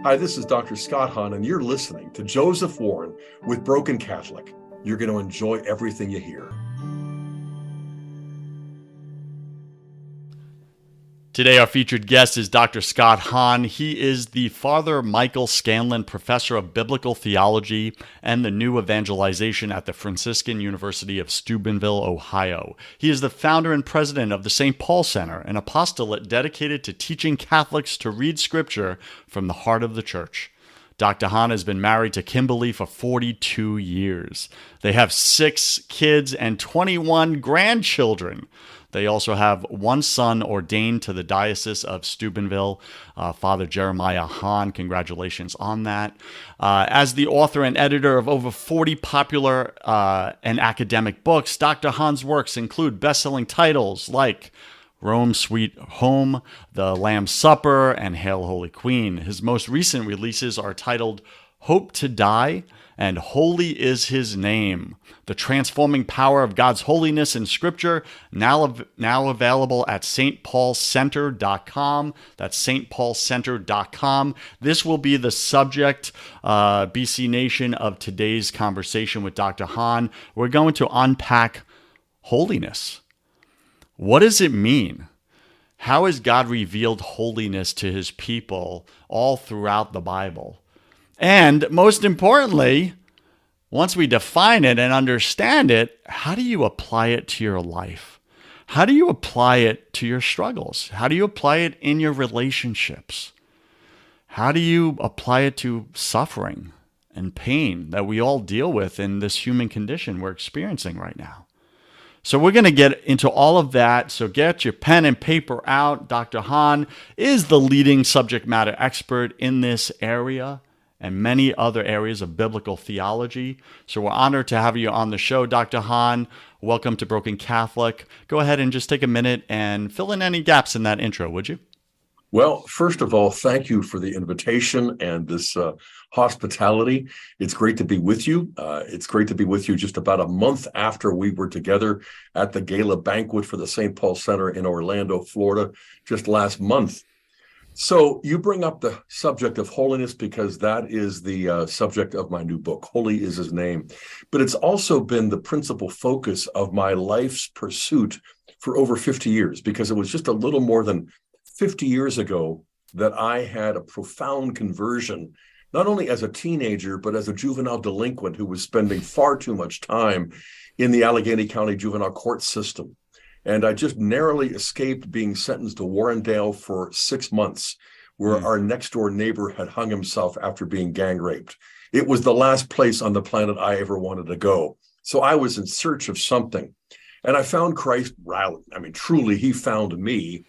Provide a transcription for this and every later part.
Hi, this is Dr. Scott Hahn, and you're listening to Joseph Warren with Broken Catholic. You're going to enjoy everything you hear. Today, our featured guest is Dr. Scott Hahn. He is the Father Michael Scanlon Professor of Biblical Theology and the New Evangelization at the Franciscan University of Steubenville, Ohio. He is the founder and president of the St. Paul Center, an apostolate dedicated to teaching Catholics to read Scripture from the heart of the Church. Dr. Hahn has been married to Kimberly for 42 years. They have six kids and 21 grandchildren. They also have one son ordained to the Diocese of Steubenville, uh, Father Jeremiah Hahn. Congratulations on that. Uh, as the author and editor of over 40 popular uh, and academic books, Dr. Hahn's works include best selling titles like Rome Sweet Home, The Lamb's Supper, and Hail Holy Queen. His most recent releases are titled Hope to Die and Holy is His Name. The transforming power of God's holiness in Scripture, now, now available at stpaulcenter.com. That's stpaulcenter.com. This will be the subject, uh, BC Nation, of today's conversation with Dr. Hahn. We're going to unpack holiness. What does it mean? How has God revealed holiness to his people all throughout the Bible? And most importantly, once we define it and understand it, how do you apply it to your life? How do you apply it to your struggles? How do you apply it in your relationships? How do you apply it to suffering and pain that we all deal with in this human condition we're experiencing right now? So, we're going to get into all of that. So, get your pen and paper out. Dr. Hahn is the leading subject matter expert in this area and many other areas of biblical theology. So we're honored to have you on the show, Dr. Hahn. Welcome to Broken Catholic. Go ahead and just take a minute and fill in any gaps in that intro, would you? Well, first of all, thank you for the invitation and this uh, hospitality. It's great to be with you. Uh, it's great to be with you just about a month after we were together at the gala banquet for the St. Paul Center in Orlando, Florida, just last month. So you bring up the subject of holiness because that is the uh, subject of my new book. Holy is His name, but it's also been the principal focus of my life's pursuit for over 50 years because it was just a little more than 50 years ago that I had a profound conversion, not only as a teenager but as a juvenile delinquent who was spending far too much time in the Allegheny County juvenile court system and I just narrowly escaped being sentenced to Warrendale for six months, where mm. our next door neighbor had hung himself after being gang raped. It was the last place on the planet I ever wanted to go. So I was in search of something. And I found Christ, I mean, truly, he found me.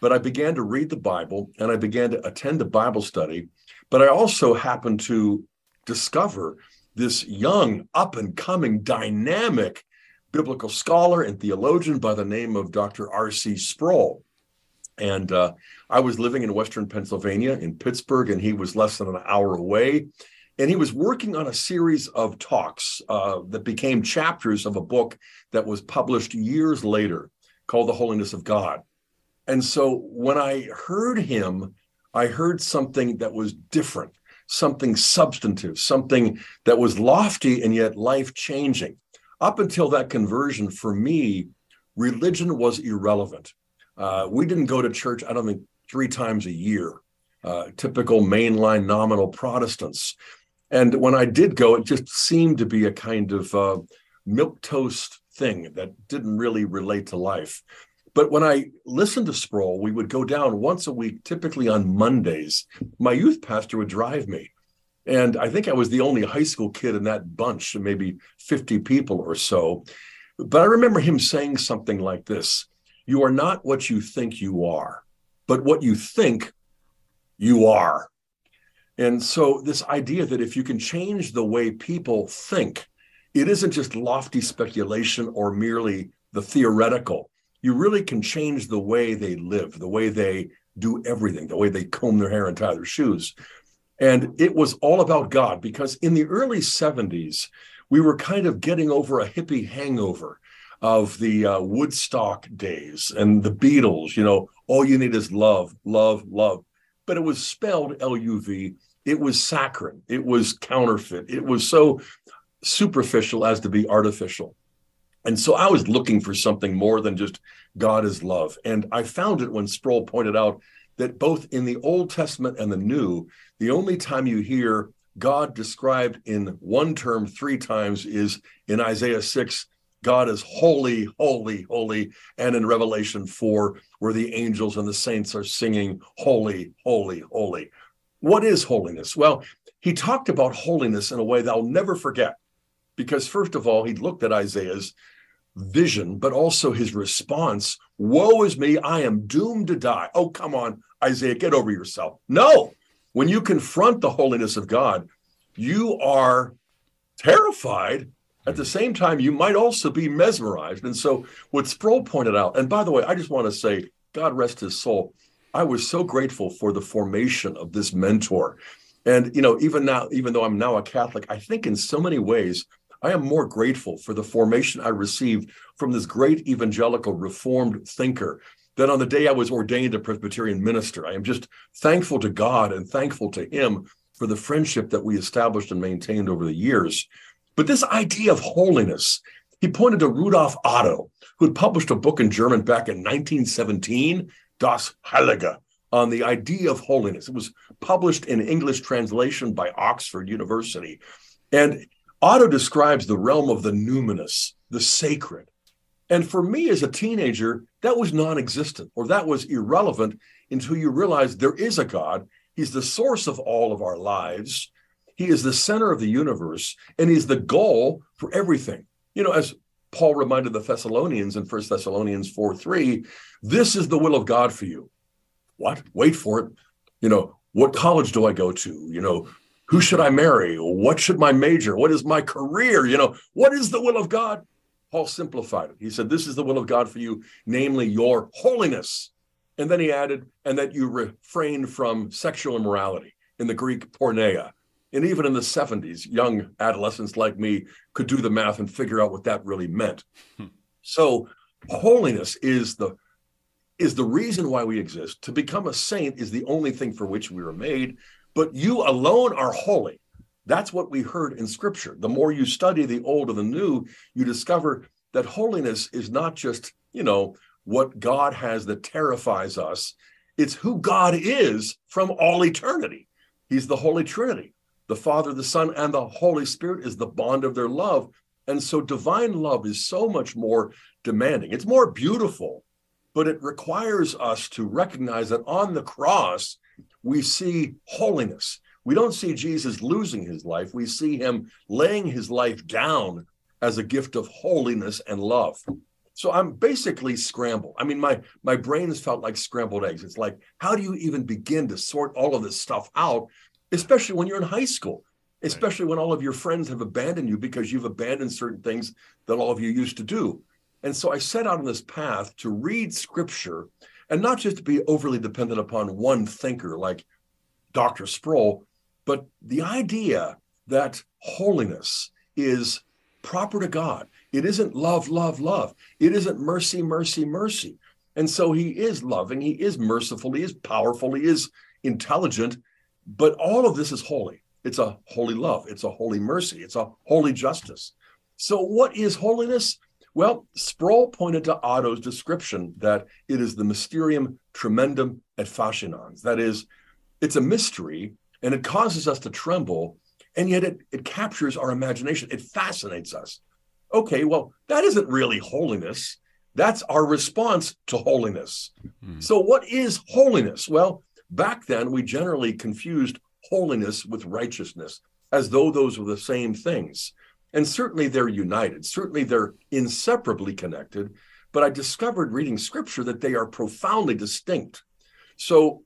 But I began to read the Bible and I began to attend a Bible study. But I also happened to discover this young, up and coming, dynamic biblical scholar and theologian by the name of Dr. R.C. Sproul. And uh, I was living in Western Pennsylvania in Pittsburgh, and he was less than an hour away. And he was working on a series of talks uh, that became chapters of a book that was published years later called The Holiness of God. And so when I heard him, I heard something that was different, something substantive, something that was lofty and yet life changing. Up until that conversion, for me, religion was irrelevant. Uh, we didn't go to church, I don't think, three times a year, uh, typical mainline nominal Protestants. And when I did go, it just seemed to be a kind of uh, milk toast thing that didn't really relate to life. But when I listened to Sproul, we would go down once a week, typically on Mondays. My youth pastor would drive me. And I think I was the only high school kid in that bunch, maybe 50 people or so. But I remember him saying something like this You are not what you think you are, but what you think you are. And so, this idea that if you can change the way people think, it isn't just lofty speculation or merely the theoretical. You really can change the way they live, the way they do everything, the way they comb their hair and tie their shoes. And it was all about God because in the early 70s, we were kind of getting over a hippie hangover of the uh, Woodstock days and the Beatles, you know, all you need is love, love, love. But it was spelled L U V. It was saccharine. It was counterfeit. It was so superficial as to be artificial. And so I was looking for something more than just God is love. And I found it when Sproul pointed out that both in the Old Testament and the New, the only time you hear God described in one term three times is in Isaiah 6, God is holy, holy, holy. And in Revelation 4, where the angels and the saints are singing, holy, holy, holy. What is holiness? Well, he talked about holiness in a way that I'll never forget. Because, first of all, he looked at Isaiah's vision, but also his response Woe is me, I am doomed to die. Oh, come on, Isaiah, get over yourself. No, when you confront the holiness of God, you are terrified. At the same time, you might also be mesmerized. And so, what Sproul pointed out, and by the way, I just want to say, God rest his soul. I was so grateful for the formation of this mentor. And, you know, even now, even though I'm now a Catholic, I think in so many ways, I am more grateful for the formation I received from this great evangelical reformed thinker than on the day I was ordained a Presbyterian minister. I am just thankful to God and thankful to him for the friendship that we established and maintained over the years. But this idea of holiness, he pointed to Rudolf Otto, who had published a book in German back in 1917, Das Heilige, on the idea of holiness. It was published in English translation by Oxford University. And Otto describes the realm of the numinous, the sacred. And for me as a teenager, that was non existent or that was irrelevant until you realize there is a God. He's the source of all of our lives. He is the center of the universe and he's the goal for everything. You know, as Paul reminded the Thessalonians in 1 Thessalonians 4 3, this is the will of God for you. What? Wait for it. You know, what college do I go to? You know, who should I marry? What should my major? What is my career? You know, what is the will of God? Paul simplified it. He said, This is the will of God for you, namely your holiness. And then he added, and that you refrain from sexual immorality, in the Greek porneia. And even in the 70s, young adolescents like me could do the math and figure out what that really meant. Hmm. So holiness is the is the reason why we exist. To become a saint is the only thing for which we were made but you alone are holy. That's what we heard in scripture. The more you study the old and the new, you discover that holiness is not just, you know, what God has that terrifies us. It's who God is from all eternity. He's the Holy Trinity. The Father, the Son, and the Holy Spirit is the bond of their love. And so divine love is so much more demanding. It's more beautiful, but it requires us to recognize that on the cross, we see holiness. We don't see Jesus losing his life. We see him laying his life down as a gift of holiness and love. So I'm basically scrambled. I mean, my my brains felt like scrambled eggs. It's like, how do you even begin to sort all of this stuff out, especially when you're in high school, especially when all of your friends have abandoned you because you've abandoned certain things that all of you used to do. And so I set out on this path to read scripture and not just to be overly dependent upon one thinker like Dr. Sproul, but the idea that holiness is proper to God. It isn't love, love, love. It isn't mercy, mercy, mercy. And so he is loving, he is merciful, he is powerful, he is intelligent, but all of this is holy. It's a holy love, it's a holy mercy, it's a holy justice. So, what is holiness? Well, Sproul pointed to Otto's description that it is the mysterium tremendum et fascinans. That is, it's a mystery and it causes us to tremble, and yet it, it captures our imagination. It fascinates us. Okay, well, that isn't really holiness. That's our response to holiness. Mm-hmm. So, what is holiness? Well, back then we generally confused holiness with righteousness as though those were the same things. And certainly they're united, certainly they're inseparably connected. But I discovered reading scripture that they are profoundly distinct. So,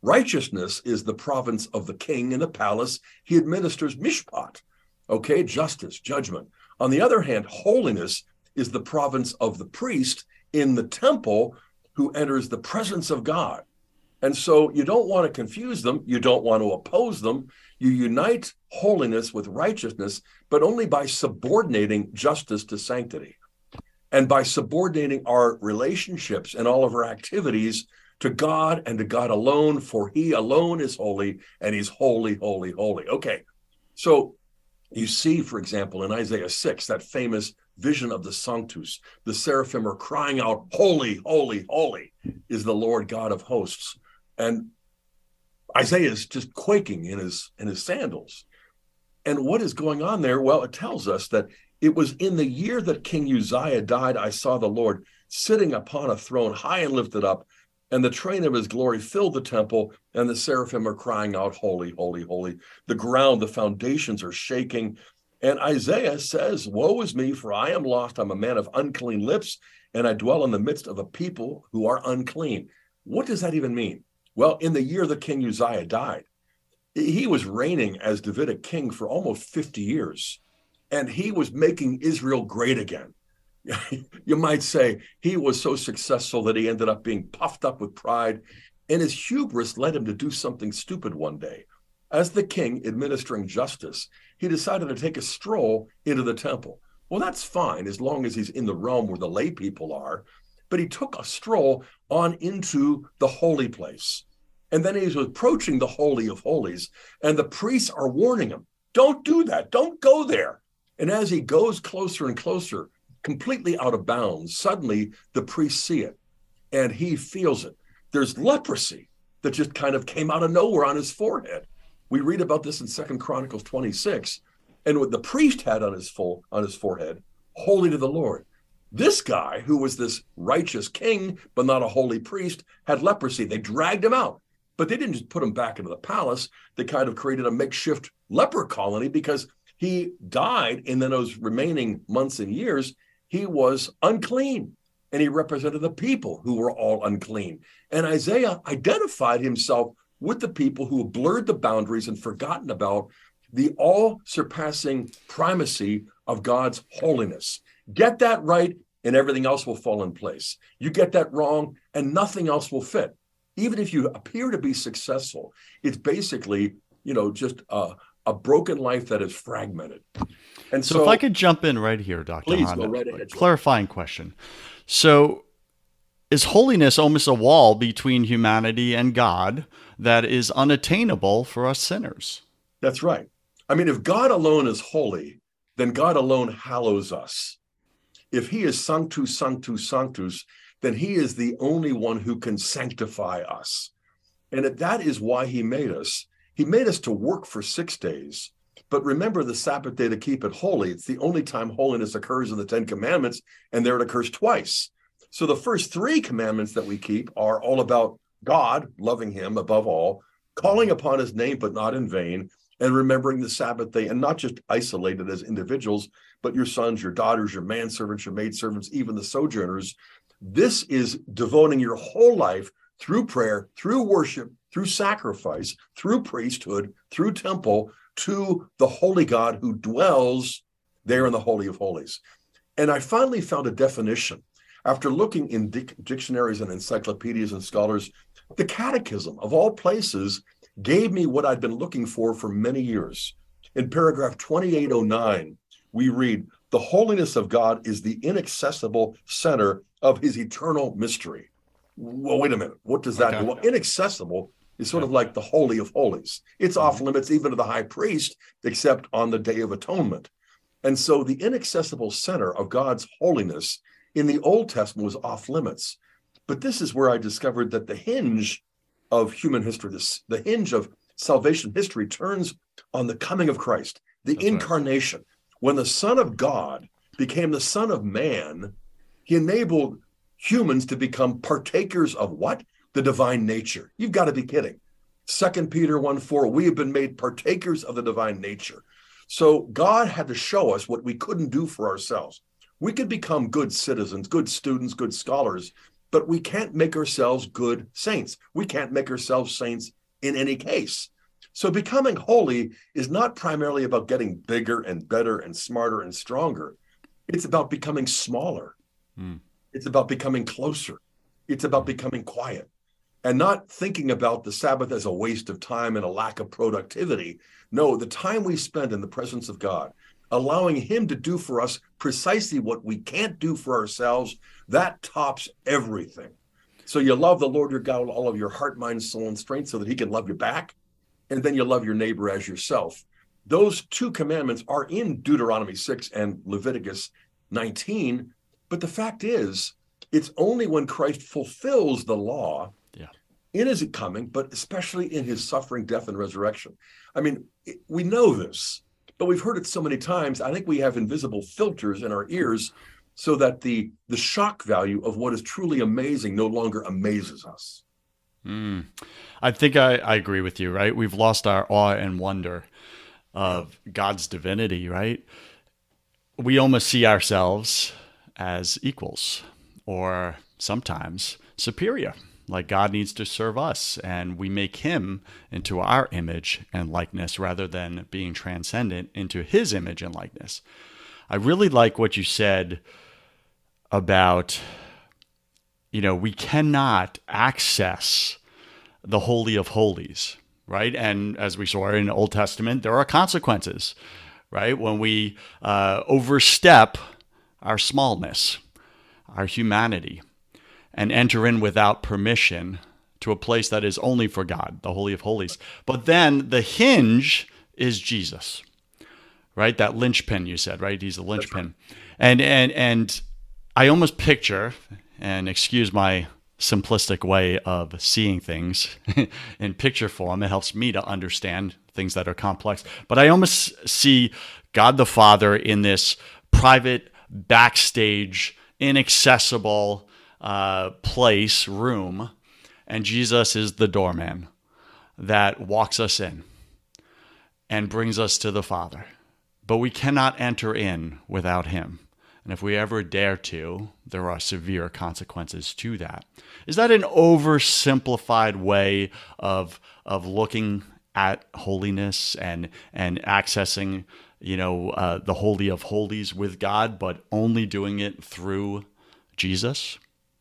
righteousness is the province of the king in the palace. He administers mishpat, okay, justice, judgment. On the other hand, holiness is the province of the priest in the temple who enters the presence of God. And so you don't want to confuse them. You don't want to oppose them. You unite holiness with righteousness, but only by subordinating justice to sanctity and by subordinating our relationships and all of our activities to God and to God alone, for He alone is holy and He's holy, holy, holy. Okay. So you see, for example, in Isaiah 6, that famous vision of the Sanctus, the seraphim are crying out, Holy, holy, holy is the Lord God of hosts. And Isaiah is just quaking in his in his sandals. And what is going on there? Well, it tells us that it was in the year that King Uzziah died, I saw the Lord sitting upon a throne high and lifted up, and the train of his glory filled the temple, and the seraphim are crying out, Holy, holy, holy. The ground, the foundations are shaking. And Isaiah says, Woe is me, for I am lost. I'm a man of unclean lips, and I dwell in the midst of a people who are unclean. What does that even mean? Well, in the year that King Uzziah died, he was reigning as Davidic king for almost 50 years, and he was making Israel great again. you might say he was so successful that he ended up being puffed up with pride, and his hubris led him to do something stupid one day. As the king administering justice, he decided to take a stroll into the temple. Well, that's fine as long as he's in the realm where the lay people are. But he took a stroll on into the holy place. And then he's approaching the Holy of Holies, and the priests are warning him, Don't do that. Don't go there. And as he goes closer and closer, completely out of bounds, suddenly the priests see it and he feels it. There's leprosy that just kind of came out of nowhere on his forehead. We read about this in Second Chronicles 26. And what the priest had on his full on his forehead, holy to the Lord. This guy, who was this righteous king, but not a holy priest, had leprosy. They dragged him out. But they didn't just put him back into the palace. They kind of created a makeshift leper colony because he died in those remaining months and years. He was unclean and he represented the people who were all unclean. And Isaiah identified himself with the people who blurred the boundaries and forgotten about the all surpassing primacy of God's holiness. Get that right, and everything else will fall in place. You get that wrong, and nothing else will fit even if you appear to be successful, it's basically, you know, just a, a broken life that is fragmented. And so, so if I could jump in right here, Dr. Please Honda, go right ahead. Clarifying question. So is holiness almost a wall between humanity and God that is unattainable for us sinners? That's right. I mean, if God alone is holy, then God alone hallows us. If he is sanctus, sanctus, sanctus, then he is the only one who can sanctify us. And that is why he made us. He made us to work for six days. But remember the Sabbath day to keep it holy. It's the only time holiness occurs in the Ten Commandments, and there it occurs twice. So the first three commandments that we keep are all about God, loving him above all, calling upon his name, but not in vain, and remembering the Sabbath day, and not just isolated as individuals, but your sons, your daughters, your manservants, your maidservants, even the sojourners this is devoting your whole life through prayer, through worship, through sacrifice, through priesthood, through temple to the holy God who dwells there in the Holy of Holies. And I finally found a definition after looking in dic- dictionaries and encyclopedias and scholars. The Catechism, of all places, gave me what I'd been looking for for many years. In paragraph 2809, we read, The holiness of God is the inaccessible center of his eternal mystery. well, wait a minute. What does that okay. mean? Well, inaccessible is sort of like the Holy of Holies. It's mm-hmm. off limits even to the high priest, except on the Day of Atonement. And so the inaccessible center of God's holiness in the Old Testament was off limits. But this is where I discovered that the hinge of human history, this, the hinge of salvation history turns on the coming of Christ, the That's incarnation. Right. When the Son of God became the Son of Man, he enabled humans to become partakers of what? The divine nature. You've got to be kidding. Second Peter 1 4, we have been made partakers of the divine nature. So God had to show us what we couldn't do for ourselves. We could become good citizens, good students, good scholars, but we can't make ourselves good saints. We can't make ourselves saints in any case. So becoming holy is not primarily about getting bigger and better and smarter and stronger. It's about becoming smaller. Mm. It's about becoming closer. It's about becoming quiet and not thinking about the Sabbath as a waste of time and a lack of productivity. No, the time we spend in the presence of God, allowing Him to do for us precisely what we can't do for ourselves, that tops everything. So you love the Lord your God with all of your heart, mind, soul, and strength so that He can love you back. And then you love your neighbor as yourself. Those two commandments are in Deuteronomy 6 and Leviticus 19. But the fact is, it's only when Christ fulfills the law yeah. in his coming, but especially in his suffering, death, and resurrection. I mean, we know this, but we've heard it so many times. I think we have invisible filters in our ears so that the the shock value of what is truly amazing no longer amazes us. Mm. I think I, I agree with you, right? We've lost our awe and wonder of God's divinity, right? We almost see ourselves as equals or sometimes superior, like God needs to serve us and we make him into our image and likeness rather than being transcendent into his image and likeness. I really like what you said about, you know, we cannot access the Holy of Holies, right? And as we saw in the Old Testament, there are consequences, right? When we uh, overstep our smallness, our humanity, and enter in without permission to a place that is only for God, the Holy of Holies. But then the hinge is Jesus, right? That linchpin you said, right? He's the linchpin. Right. And and and I almost picture, and excuse my simplistic way of seeing things in picture form. It helps me to understand things that are complex. But I almost see God the Father in this private backstage, inaccessible uh, place, room, and Jesus is the doorman that walks us in and brings us to the Father. But we cannot enter in without him. And if we ever dare to, there are severe consequences to that. Is that an oversimplified way of, of looking at holiness and, and accessing you know, uh, the Holy of Holies with God, but only doing it through Jesus?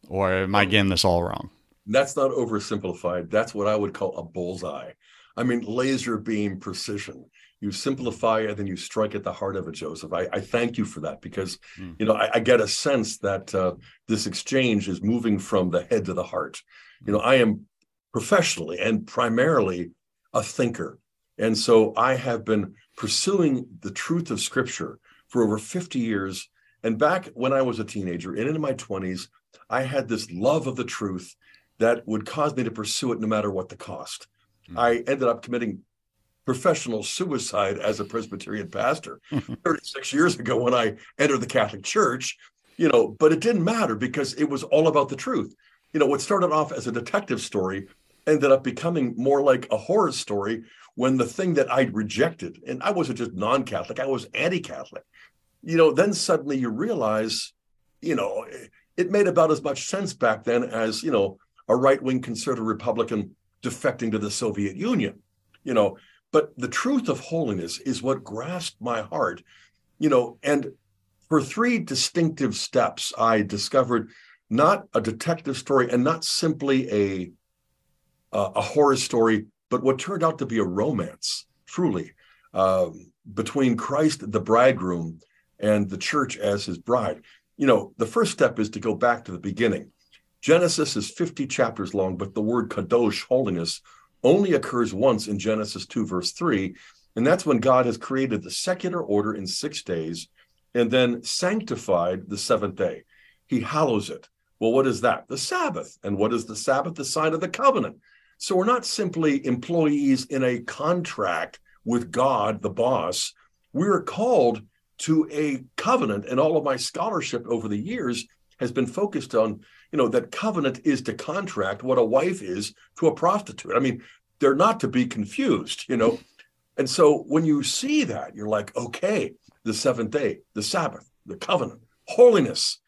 Or am I getting this all wrong? That's not oversimplified. That's what I would call a bullseye. I mean, laser beam precision. You simplify it, then you strike at the heart of it, Joseph. I, I thank you for that because, mm. you know, I, I, get a sense that uh, this exchange is moving from the head to the heart. You know, I am professionally and primarily a thinker. And so I have been pursuing the truth of scripture for over 50 years. And back when I was a teenager and into my 20s, I had this love of the truth that would cause me to pursue it no matter what the cost. Mm-hmm. I ended up committing professional suicide as a Presbyterian pastor hmm. 36 years ago when I entered the Catholic Church, you know, but it didn't matter because it was all about the truth. You know, what started off as a detective story ended up becoming more like a horror story when the thing that I rejected, and I wasn't just non Catholic, I was anti Catholic, you know, then suddenly you realize, you know, it made about as much sense back then as, you know, a right wing conservative Republican defecting to the Soviet Union, you know. But the truth of holiness is what grasped my heart, you know, and for three distinctive steps, I discovered not a detective story and not simply a uh, a horror story, but what turned out to be a romance, truly, uh, between Christ, the bridegroom, and the church as his bride. You know, the first step is to go back to the beginning. Genesis is 50 chapters long, but the word kadosh, holiness, only occurs once in Genesis 2, verse 3. And that's when God has created the secular order in six days and then sanctified the seventh day. He hallows it. Well, what is that? The Sabbath. And what is the Sabbath? The sign of the covenant. So we're not simply employees in a contract with God, the boss. We're called to a covenant. And all of my scholarship over the years has been focused on, you know, that covenant is to contract what a wife is to a prostitute. I mean, they're not to be confused, you know. And so when you see that, you're like, okay, the seventh day, the Sabbath, the covenant, holiness.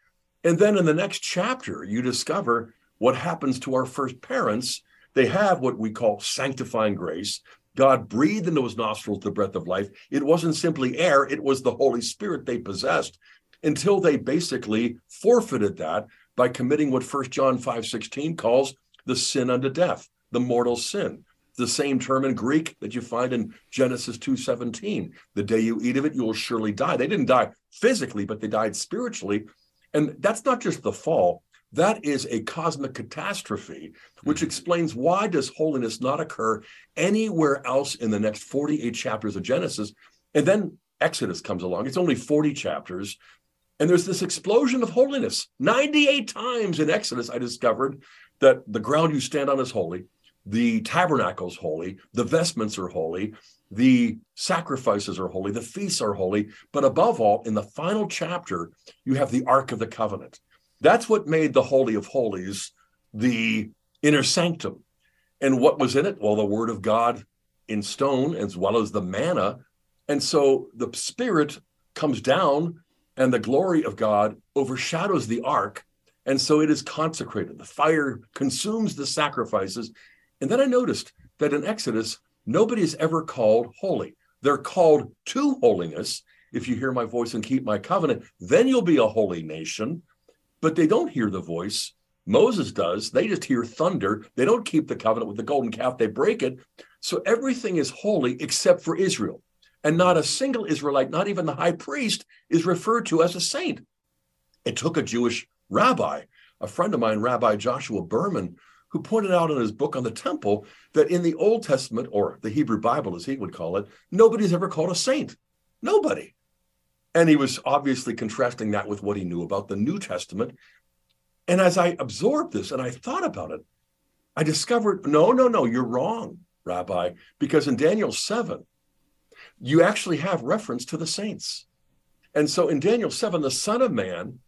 And then in the next chapter, you discover what happens to our first parents. They have what we call sanctifying grace. God breathed into his nostrils the breath of life. It wasn't simply air, it was the Holy Spirit they possessed until they basically forfeited that by committing what First John 5:16 calls the sin unto death, the mortal sin. The same term in Greek that you find in Genesis 2:17. The day you eat of it, you will surely die. They didn't die physically, but they died spiritually. And that's not just the fall. That is a cosmic catastrophe, which mm-hmm. explains why does holiness not occur anywhere else in the next 48 chapters of Genesis. And then Exodus comes along. It's only 40 chapters. And there's this explosion of holiness. 98 times in Exodus, I discovered that the ground you stand on is holy, the tabernacle is holy, the vestments are holy, the sacrifices are holy, the feasts are holy. But above all, in the final chapter, you have the Ark of the Covenant. That's what made the Holy of Holies the inner sanctum. And what was in it? Well, the Word of God in stone, as well as the manna. And so the Spirit comes down and the glory of God overshadows the ark. And so it is consecrated. The fire consumes the sacrifices. And then I noticed that in Exodus, nobody is ever called holy. They're called to holiness. If you hear my voice and keep my covenant, then you'll be a holy nation. But they don't hear the voice. Moses does. They just hear thunder. They don't keep the covenant with the golden calf, they break it. So everything is holy except for Israel and not a single Israelite, not even the high priest, is referred to as a saint. It took a Jewish rabbi, a friend of mine, Rabbi Joshua Berman, who pointed out in his book on the temple that in the Old Testament, or the Hebrew Bible as he would call it, nobody's ever called a saint. Nobody. And he was obviously contrasting that with what he knew about the New Testament. And as I absorbed this and I thought about it, I discovered no, no, no, you're wrong, Rabbi, because in Daniel 7, you actually have reference to the saints. And so in Daniel 7, the Son of Man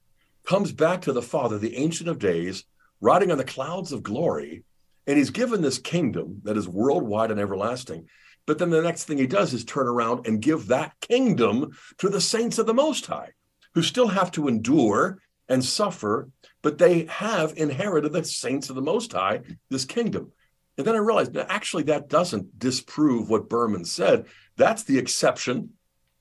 comes back to the Father, the Ancient of Days, riding on the clouds of glory, and he's given this kingdom that is worldwide and everlasting. But then the next thing he does is turn around and give that kingdom to the saints of the Most High, who still have to endure and suffer, but they have inherited the saints of the Most High, this kingdom. And then I realized actually that doesn't disprove what Berman said. That's the exception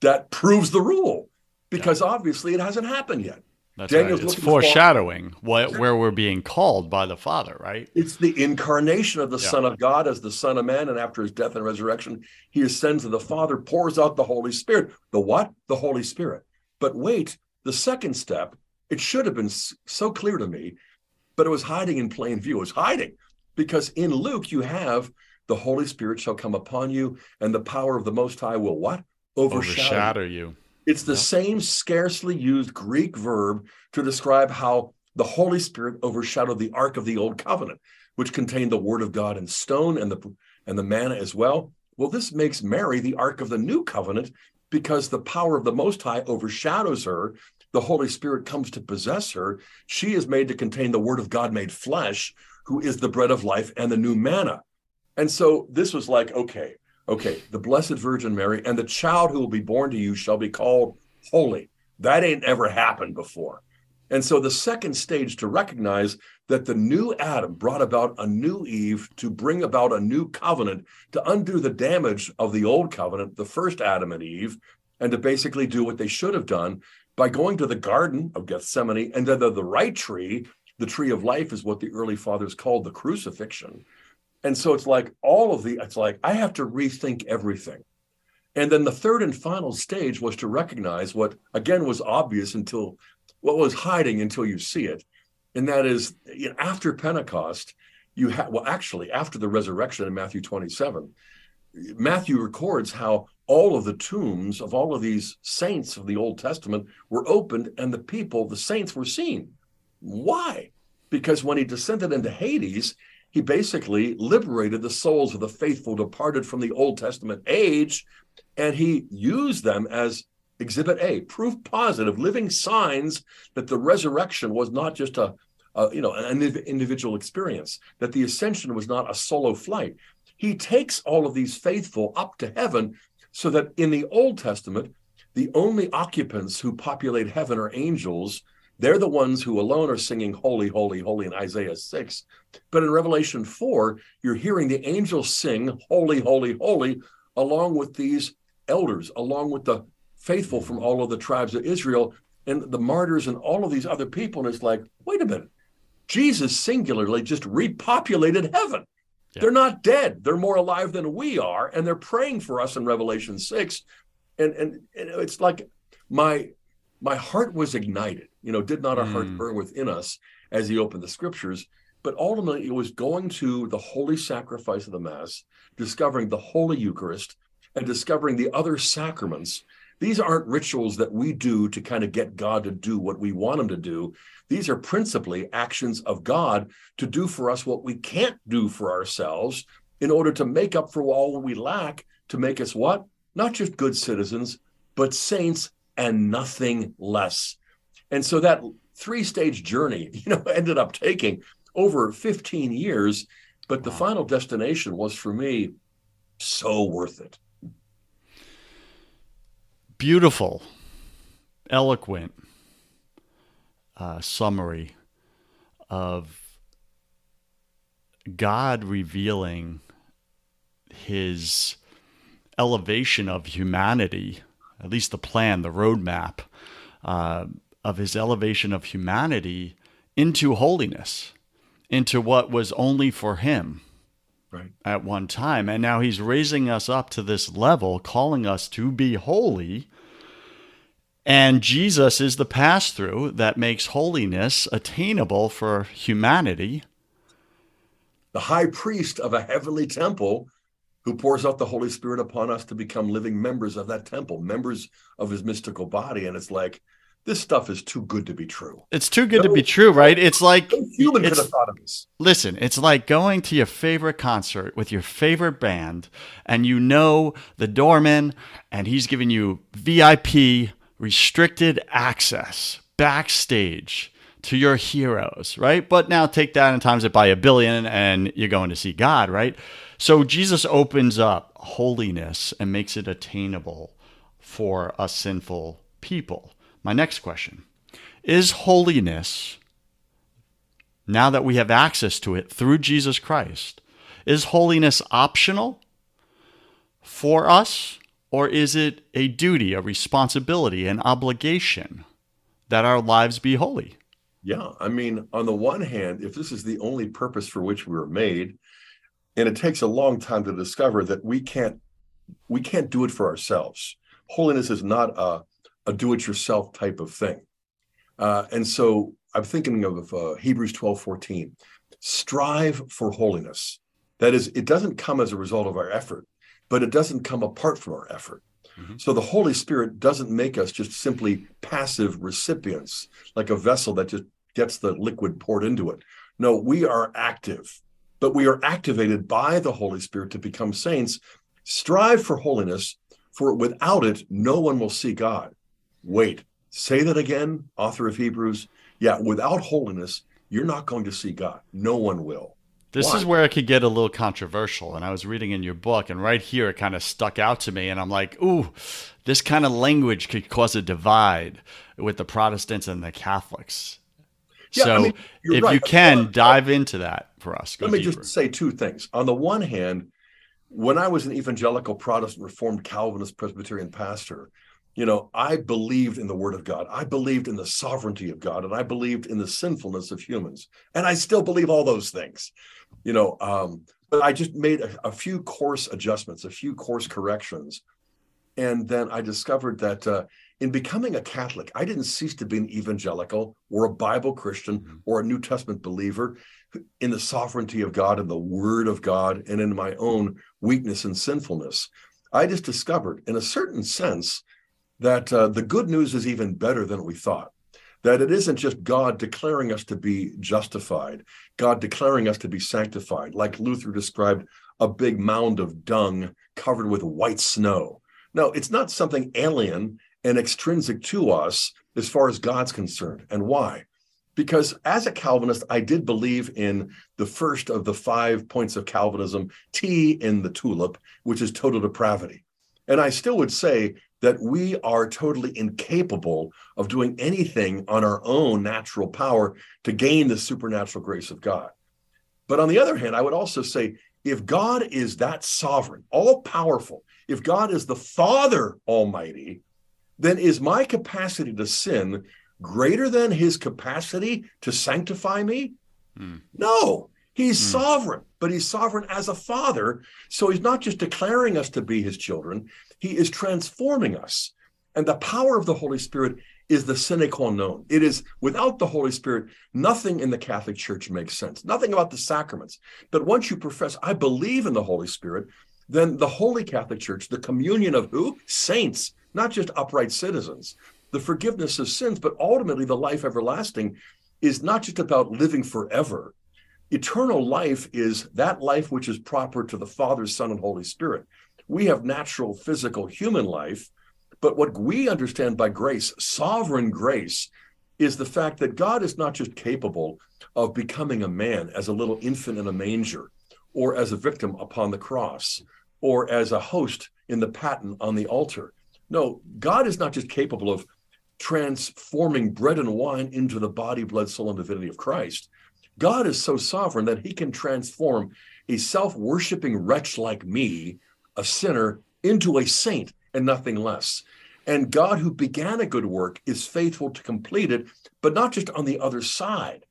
that proves the rule because yeah. obviously it hasn't happened yet. That's Daniel's right. It's foreshadowing what where we're being called by the Father, right? It's the incarnation of the yeah. Son of God as the Son of Man, and after his death and resurrection, he ascends to the Father, pours out the Holy Spirit. The what? The Holy Spirit. But wait, the second step, it should have been so clear to me, but it was hiding in plain view. It was hiding because in Luke you have the Holy Spirit shall come upon you, and the power of the Most High will what? Overshadow, Overshadow you. It's the yep. same scarcely used Greek verb to describe how the Holy Spirit overshadowed the Ark of the Old Covenant, which contained the Word of God in stone and the and the manna as well. Well, this makes Mary the Ark of the New Covenant because the power of the Most High overshadows her. The Holy Spirit comes to possess her. She is made to contain the Word of God made flesh, who is the bread of life and the new manna. And so this was like, okay, okay, the Blessed Virgin Mary and the child who will be born to you shall be called holy. That ain't ever happened before. And so the second stage to recognize that the new Adam brought about a new Eve to bring about a new covenant, to undo the damage of the old covenant, the first Adam and Eve, and to basically do what they should have done by going to the Garden of Gethsemane and the, the right tree. The tree of life is what the early fathers called the crucifixion. And so it's like all of the, it's like I have to rethink everything. And then the third and final stage was to recognize what, again, was obvious until what was hiding until you see it. And that is you know, after Pentecost, you have, well, actually, after the resurrection in Matthew 27, Matthew records how all of the tombs of all of these saints of the Old Testament were opened and the people, the saints, were seen. Why? Because when he descended into Hades, he basically liberated the souls of the faithful departed from the Old Testament age, and he used them as exhibit A, proof positive, living signs that the resurrection was not just a, a you know an individual experience, that the ascension was not a solo flight. He takes all of these faithful up to heaven so that in the Old Testament, the only occupants who populate heaven are angels. They're the ones who alone are singing holy, holy, holy in Isaiah 6. But in Revelation 4, you're hearing the angels sing holy, holy, holy, along with these elders, along with the faithful from all of the tribes of Israel and the martyrs and all of these other people. And it's like, wait a minute. Jesus singularly just repopulated heaven. Yeah. They're not dead. They're more alive than we are, and they're praying for us in Revelation six. And and, and it's like my my heart was ignited. You know, did not our mm. heart burn within us as he opened the scriptures? But ultimately, it was going to the holy sacrifice of the Mass, discovering the Holy Eucharist, and discovering the other sacraments. These aren't rituals that we do to kind of get God to do what we want him to do. These are principally actions of God to do for us what we can't do for ourselves in order to make up for all we lack to make us what? Not just good citizens, but saints and nothing less. And so that three stage journey, you know, ended up taking over 15 years, but the final destination was for me so worth it. Beautiful, eloquent, uh, summary of God revealing his elevation of humanity, at least the plan, the roadmap uh, of his elevation of humanity into holiness, into what was only for him right. at one time. And now he's raising us up to this level, calling us to be holy and Jesus is the pass through that makes holiness attainable for humanity. The high priest of a heavenly temple who pours out the Holy Spirit upon us to become living members of that temple, members of his mystical body. And it's like, this stuff is too good to be true. It's too good no, to be true, right? It's like no human could have thought of this. Listen, it's like going to your favorite concert with your favorite band, and you know the doorman, and he's giving you VIP restricted access backstage to your heroes, right? But now take that and times it by a billion and you're going to see God, right? So Jesus opens up holiness and makes it attainable for us sinful people. My next question is holiness, now that we have access to it through Jesus Christ, is holiness optional for us or is it a duty, a responsibility, an obligation that our lives be holy? Yeah. I mean, on the one hand, if this is the only purpose for which we were made, and it takes a long time to discover that we can't we can't do it for ourselves. Holiness is not a, a do-it-yourself type of thing. Uh, and so I'm thinking of uh, Hebrews 12, 14. Strive for holiness. That is, it doesn't come as a result of our effort but it doesn't come apart from our effort. Mm-hmm. So the Holy Spirit doesn't make us just simply passive recipients, like a vessel that just gets the liquid poured into it. No, we are active, but we are activated by the Holy Spirit to become saints. Strive for holiness, for without it, no one will see God. Wait, say that again, author of Hebrews. Yeah, without holiness, you're not going to see God. No one will. This Why? is where it could get a little controversial. And I was reading in your book, and right here it kind of stuck out to me. And I'm like, ooh, this kind of language could cause a divide with the Protestants and the Catholics. Yeah, so I mean, if right. you can dive into that for us. Let me just say two things. On the one hand, when I was an evangelical Protestant Reformed Calvinist Presbyterian pastor, you know, I believed in the word of God. I believed in the sovereignty of God and I believed in the sinfulness of humans. And I still believe all those things you know um, but i just made a, a, few course adjustments a few course corrections and then i discovered that uh, in becoming a Catholic, I didn't cease to be an evangelical or a Bible Christian mm-hmm. or a New Testament believer in the sovereignty of God and the Word of God and in my own weakness and sinfulness. I just discovered, in a certain sense, that uh, the good news is even better than we thought. That it isn't just God declaring us to be justified, God declaring us to be sanctified, like Luther described a big mound of dung covered with white snow. No, it's not something alien and extrinsic to us as far as God's concerned. And why? Because as a Calvinist, I did believe in the first of the five points of Calvinism, T in the tulip, which is total depravity. And I still would say that we are totally incapable of doing anything on our own natural power to gain the supernatural grace of God. But on the other hand, I would also say if God is that sovereign, all powerful, if God is the Father Almighty, then is my capacity to sin greater than his capacity to sanctify me? Mm. No, he's mm. sovereign, but he's sovereign as a father. So he's not just declaring us to be his children, he is transforming us. And the power of the Holy Spirit is the sine qua non. It is without the Holy Spirit, nothing in the Catholic Church makes sense, nothing about the sacraments. But once you profess, I believe in the Holy Spirit, then the Holy Catholic Church, the communion of who? Saints, not just upright citizens, the forgiveness of sins, but ultimately the life everlasting is not just about living forever. Eternal life is that life which is proper to the Father, Son, and Holy Spirit. We have natural, physical, human life, but what we understand by grace, sovereign grace, is the fact that God is not just capable of becoming a man as a little infant in a manger, or as a victim upon the cross, or as a host in the paten on the altar. No, God is not just capable of transforming bread and wine into the body, blood, soul, and divinity of Christ. God is so sovereign that he can transform a self worshiping wretch like me, a sinner, into a saint and nothing less. And God, who began a good work, is faithful to complete it, but not just on the other side,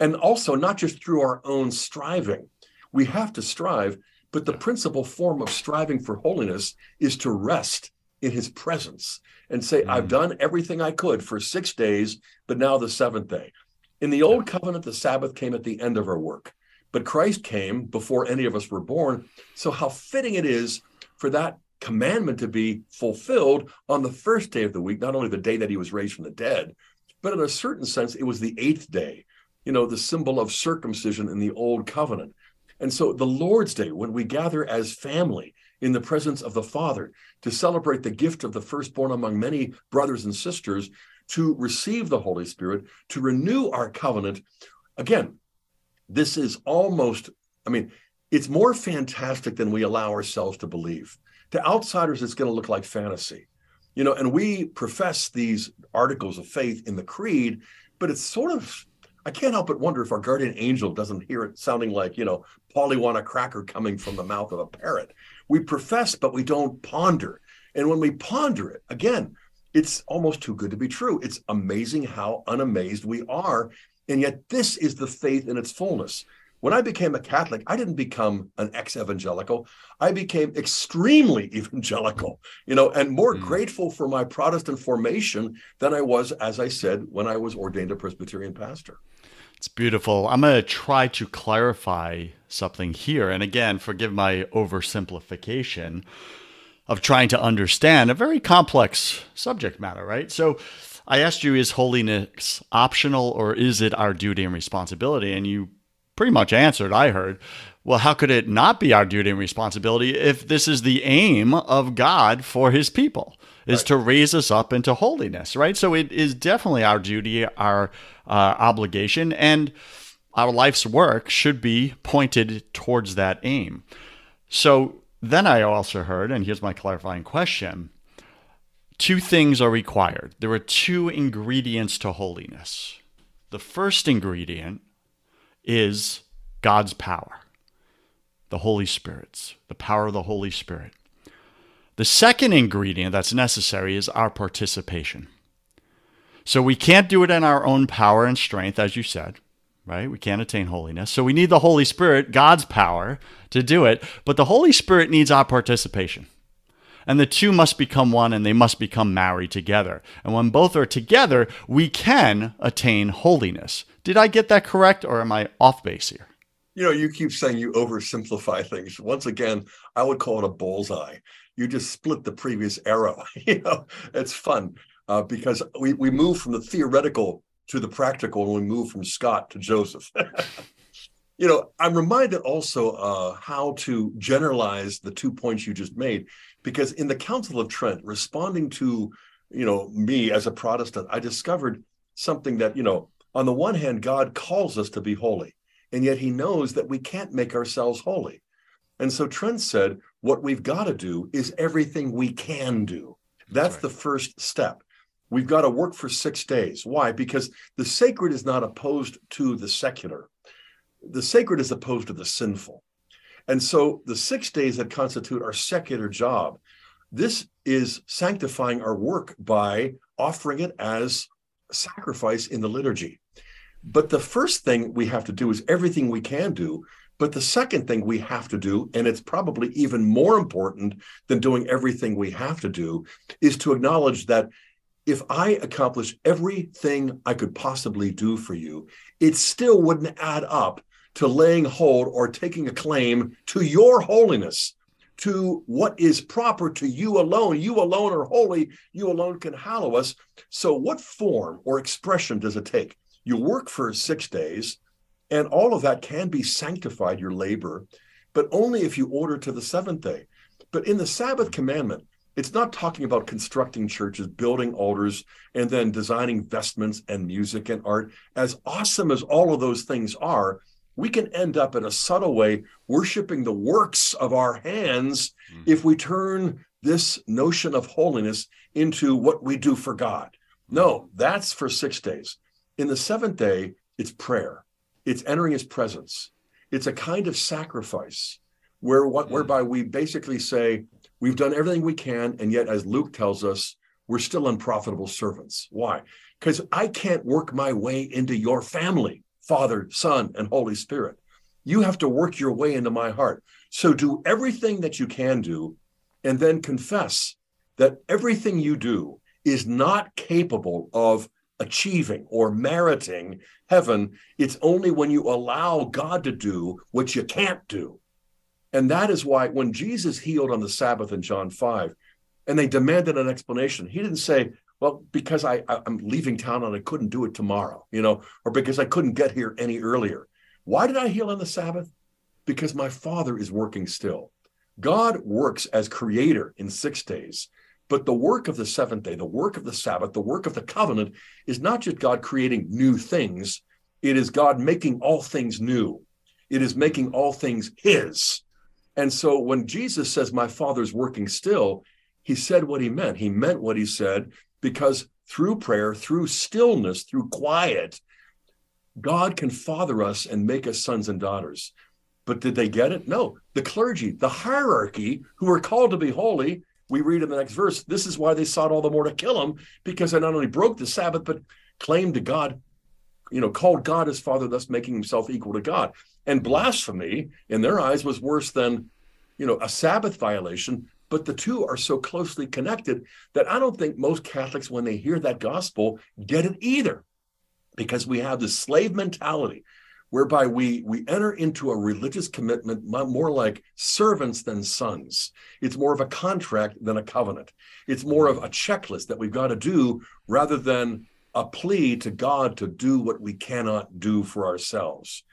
and also not just through our own striving. We have to strive, but the principal form of striving for holiness is to rest in his presence and say, mm. I've done everything I could for six days, but now the seventh day. In the old covenant, the Sabbath came at the end of our work, but Christ came before any of us were born. So, how fitting it is for that commandment to be fulfilled on the first day of the week, not only the day that he was raised from the dead, but in a certain sense, it was the eighth day, you know, the symbol of circumcision in the old covenant. And so, the Lord's Day, when we gather as family, in the presence of the Father to celebrate the gift of the firstborn among many brothers and sisters, to receive the Holy Spirit, to renew our covenant. Again, this is almost, I mean, it's more fantastic than we allow ourselves to believe. To outsiders, it's going to look like fantasy. You know, and we profess these articles of faith in the creed, but it's sort of I can't help but wonder if our guardian angel doesn't hear it sounding like, you know, Polly want a cracker coming from the mouth of a parrot. We profess, but we don't ponder. And when we ponder it, again, it's almost too good to be true. It's amazing how unamazed we are. And yet, this is the faith in its fullness. When I became a Catholic, I didn't become an ex evangelical. I became extremely evangelical, you know, and more mm. grateful for my Protestant formation than I was, as I said, when I was ordained a Presbyterian pastor. It's beautiful. I'm going to try to clarify something here. And again, forgive my oversimplification of trying to understand a very complex subject matter, right? So I asked you, is holiness optional or is it our duty and responsibility? And you pretty much answered, I heard, well, how could it not be our duty and responsibility if this is the aim of God for his people? is right. to raise us up into holiness, right? So it is definitely our duty, our uh, obligation, and our life's work should be pointed towards that aim. So then I also heard, and here's my clarifying question two things are required. There are two ingredients to holiness. The first ingredient is God's power, the Holy Spirit's, the power of the Holy Spirit. The second ingredient that's necessary is our participation. So we can't do it in our own power and strength, as you said, right? We can't attain holiness. So we need the Holy Spirit, God's power, to do it. But the Holy Spirit needs our participation. And the two must become one and they must become married together. And when both are together, we can attain holiness. Did I get that correct or am I off base here? You know, you keep saying you oversimplify things. Once again, I would call it a bullseye. You just split the previous arrow. you know, it's fun uh, because we, we move from the theoretical to the practical and we move from Scott to Joseph. you know, I'm reminded also uh, how to generalize the two points you just made, because in the Council of Trent, responding to, you know, me as a Protestant, I discovered something that, you know, on the one hand, God calls us to be holy, and yet he knows that we can't make ourselves holy. And so Trent said, what we've got to do is everything we can do. That's, That's right. the first step. We've got to work for six days. Why? Because the sacred is not opposed to the secular the sacred is opposed to the sinful. And so the six days that constitute our secular job, this is sanctifying our work by offering it as sacrifice in the liturgy. But the first thing we have to do is everything we can do. But the second thing we have to do, and it's probably even more important than doing everything we have to do, is to acknowledge that if I accomplish everything I could possibly do for you, it still wouldn't add up to laying hold or taking a claim to your holiness, to what is proper to you alone. You alone are holy. You alone can hallow us. So, what form or expression does it take? You work for six days, and all of that can be sanctified, your labor, but only if you order to the seventh day. But in the Sabbath commandment, it's not talking about constructing churches, building altars, and then designing vestments and music and art. As awesome as all of those things are, we can end up in a subtle way worshiping the works of our hands mm. if we turn this notion of holiness into what we do for God. No, that's for six days. In the seventh day, it's prayer, it's entering his presence, it's a kind of sacrifice where what mm. whereby we basically say, we've done everything we can, and yet, as Luke tells us, we're still unprofitable servants. Why? Because I can't work my way into your family. Father, Son, and Holy Spirit. You have to work your way into my heart. So do everything that you can do, and then confess that everything you do is not capable of achieving or meriting heaven. It's only when you allow God to do what you can't do. And that is why when Jesus healed on the Sabbath in John 5, and they demanded an explanation, he didn't say, well, because I, I am leaving town and I couldn't do it tomorrow, you know, or because I couldn't get here any earlier. Why did I heal on the Sabbath? Because my Father is working still. God works as creator in six days, but the work of the seventh day, the work of the Sabbath, the work of the covenant is not just God creating new things, it is God making all things new. It is making all things His. And so when Jesus says, My Father's working still, he said what he meant. He meant what he said because through prayer, through stillness, through quiet, God can father us and make us sons and daughters. But did they get it? No. The clergy, the hierarchy, who were called to be holy, we read in the next verse, this is why they sought all the more to kill him, because they not only broke the Sabbath, but claimed to God, you know, called God his father, thus making himself equal to God. And blasphemy in their eyes was worse than, you know, a Sabbath violation but the two are so closely connected that I don't think most Catholics, when they hear that gospel, get it either, because we have this slave mentality whereby we we enter into a religious commitment more like servants than sons. It's more of a contract than a covenant. It's more of a checklist that we've got to do rather than a plea to god to do what we cannot do for ourselves.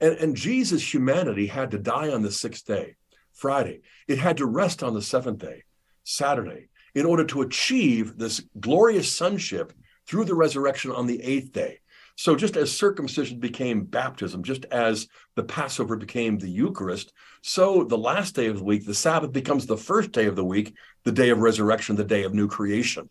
And, and jesus humanity had to die on the sixth day Friday. It had to rest on the seventh day, Saturday, in order to achieve this glorious sonship through the resurrection on the eighth day. So, just as circumcision became baptism, just as the Passover became the Eucharist, so the last day of the week, the Sabbath, becomes the first day of the week, the day of resurrection, the day of new creation.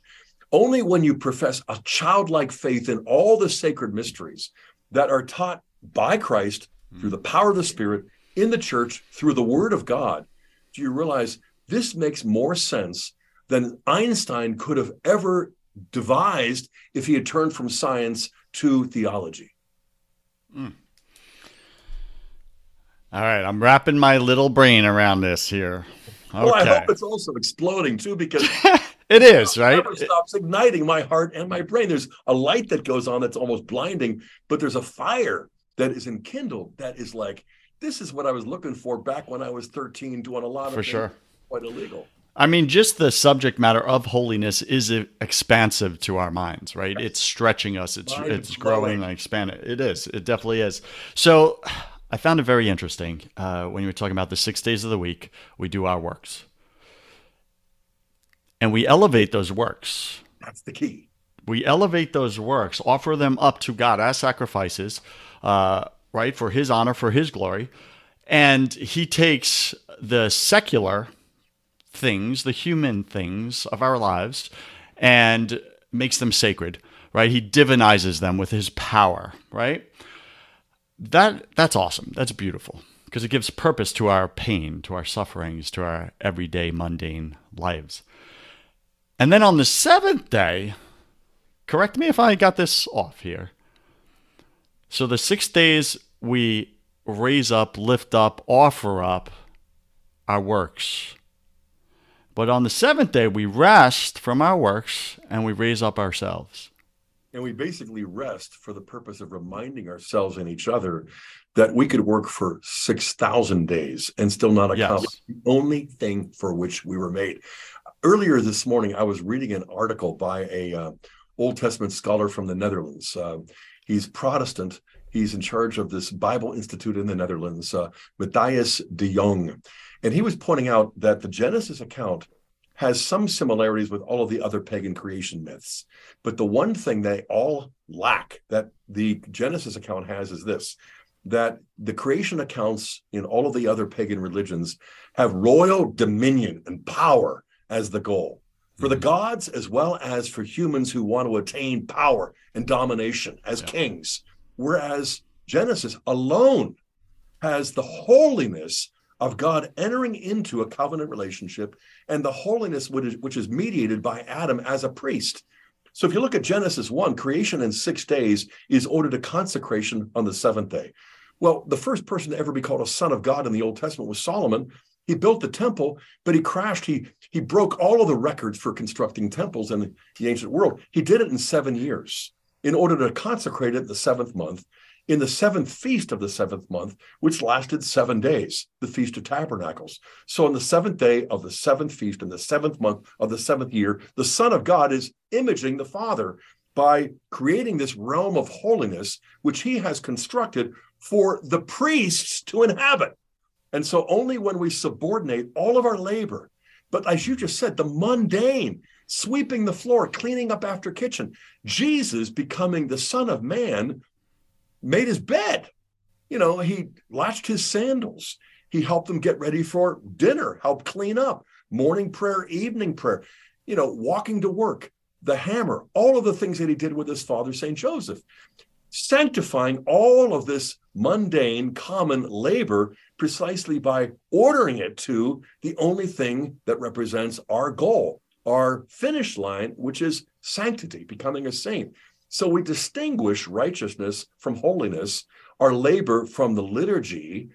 Only when you profess a childlike faith in all the sacred mysteries that are taught by Christ through hmm. the power of the Spirit in the church through the word of God, do you realize this makes more sense than Einstein could have ever devised if he had turned from science to theology? Mm. All right, I'm wrapping my little brain around this here. Well, I hope it's also exploding too, because it is right. It stops igniting my heart and my brain. There's a light that goes on that's almost blinding, but there's a fire that is enkindled that is like this is what I was looking for back when I was 13, doing a lot of for sure quite illegal. I mean, just the subject matter of holiness is expansive to our minds, right? Yes. It's stretching us. It's Mind it's growing and expanding. It is. It definitely is. So, I found it very interesting uh, when you were talking about the six days of the week. We do our works, and we elevate those works. That's the key. We elevate those works, offer them up to God as sacrifices, uh, right, for His honor, for His glory, and He takes the secular things, the human things of our lives, and makes them sacred, right? He divinizes them with his power, right? That that's awesome. That's beautiful because it gives purpose to our pain, to our sufferings, to our everyday mundane lives. And then on the seventh day, correct me if I got this off here. So the six days we raise up, lift up, offer up our works but on the seventh day, we rest from our works and we raise up ourselves. And we basically rest for the purpose of reminding ourselves and each other that we could work for 6,000 days and still not accomplish yes. the only thing for which we were made. Earlier this morning, I was reading an article by a uh, Old Testament scholar from the Netherlands. Uh, he's Protestant. He's in charge of this Bible Institute in the Netherlands, uh, Matthias de Jong. And he was pointing out that the Genesis account has some similarities with all of the other pagan creation myths. But the one thing they all lack that the Genesis account has is this that the creation accounts in all of the other pagan religions have royal dominion and power as the goal for the mm-hmm. gods as well as for humans who want to attain power and domination as yeah. kings. Whereas Genesis alone has the holiness of God entering into a covenant relationship and the holiness which is, which is mediated by Adam as a priest. So if you look at Genesis 1, creation in six days is ordered to consecration on the seventh day. Well, the first person to ever be called a son of God in the Old Testament was Solomon. He built the temple, but he crashed. He he broke all of the records for constructing temples in the ancient world. He did it in seven years in order to consecrate it the seventh month in the seventh feast of the seventh month, which lasted seven days, the Feast of Tabernacles. So, on the seventh day of the seventh feast in the seventh month of the seventh year, the Son of God is imaging the Father by creating this realm of holiness, which he has constructed for the priests to inhabit. And so, only when we subordinate all of our labor, but as you just said, the mundane, sweeping the floor, cleaning up after kitchen, Jesus becoming the Son of Man made his bed. You know, he latched his sandals. He helped them get ready for dinner, helped clean up, morning prayer, evening prayer, you know, walking to work, the hammer, all of the things that he did with his father, St. Joseph, sanctifying all of this mundane, common labor precisely by ordering it to the only thing that represents our goal, our finish line, which is sanctity, becoming a saint. So we distinguish righteousness from holiness, our labor from the liturgy,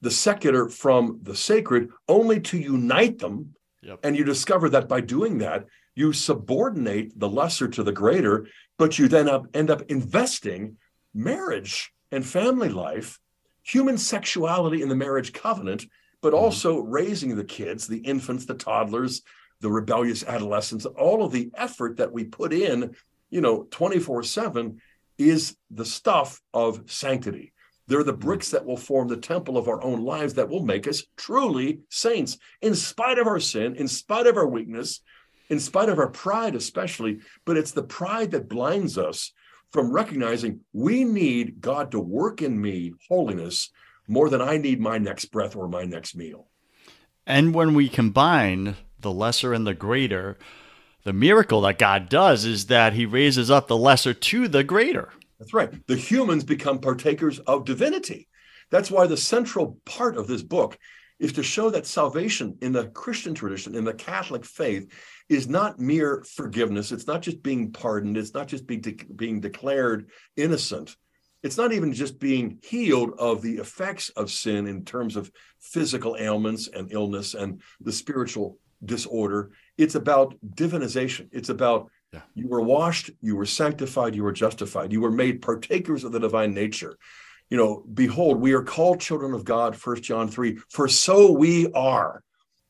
the secular from the sacred, only to unite them. Yep. And you discover that by doing that, you subordinate the lesser to the greater, but you then up, end up investing marriage and family life, human sexuality in the marriage covenant, but mm-hmm. also raising the kids, the infants, the toddlers, the rebellious adolescents, all of the effort that we put in you know, 24 7 is the stuff of sanctity. They're the mm. bricks that will form the temple of our own lives that will make us truly saints, in spite of our sin, in spite of our weakness, in spite of our pride, especially. But it's the pride that blinds us from recognizing we need God to work in me holiness more than I need my next breath or my next meal. And when we combine the lesser and the greater, the miracle that God does is that he raises up the lesser to the greater. That's right. The humans become partakers of divinity. That's why the central part of this book is to show that salvation in the Christian tradition, in the Catholic faith, is not mere forgiveness. It's not just being pardoned. It's not just being, de- being declared innocent. it's not even just being healed of the effects of sin in terms of physical ailments and illness and the spiritual disorder. It's about divinization. It's about yeah. you were washed, you were sanctified, you were justified, you were made partakers of the divine nature. You know, behold, we are called children of God, First John 3, for so we are.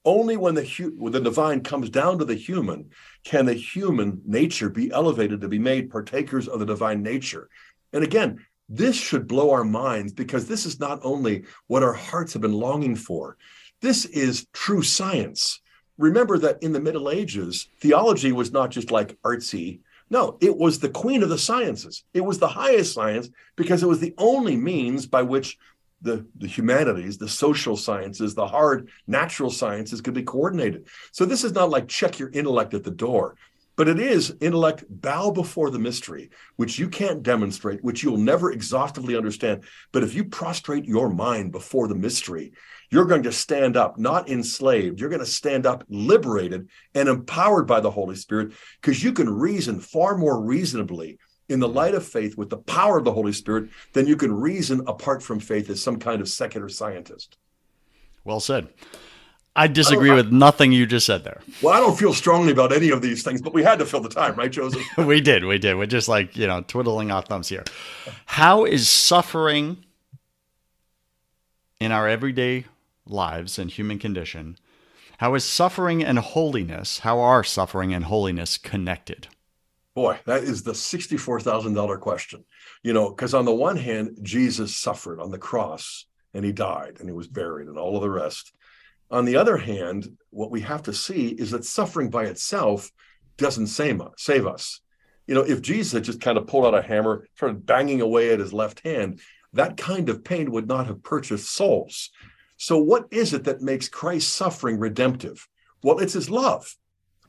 Only when the, when the divine comes down to the human can the human nature be elevated to be made partakers of the divine nature. And again, this should blow our minds because this is not only what our hearts have been longing for, this is true science. Remember that in the Middle Ages, theology was not just like artsy. No, it was the queen of the sciences. It was the highest science because it was the only means by which the, the humanities, the social sciences, the hard natural sciences could be coordinated. So this is not like check your intellect at the door. But it is intellect bow before the mystery, which you can't demonstrate, which you'll never exhaustively understand. But if you prostrate your mind before the mystery, you're going to stand up, not enslaved. You're going to stand up liberated and empowered by the Holy Spirit because you can reason far more reasonably in the light of faith with the power of the Holy Spirit than you can reason apart from faith as some kind of secular scientist. Well said. I disagree I with nothing you just said there. Well, I don't feel strongly about any of these things, but we had to fill the time, right, Joseph? we did. We did. We're just like, you know, twiddling our thumbs here. How is suffering in our everyday lives and human condition, how is suffering and holiness, how are suffering and holiness connected? Boy, that is the $64,000 question. You know, because on the one hand, Jesus suffered on the cross and he died and he was buried and all of the rest. On the other hand, what we have to see is that suffering by itself doesn't save us. You know, if Jesus had just kind of pulled out a hammer, started banging away at his left hand, that kind of pain would not have purchased souls. So, what is it that makes Christ's suffering redemptive? Well, it's his love.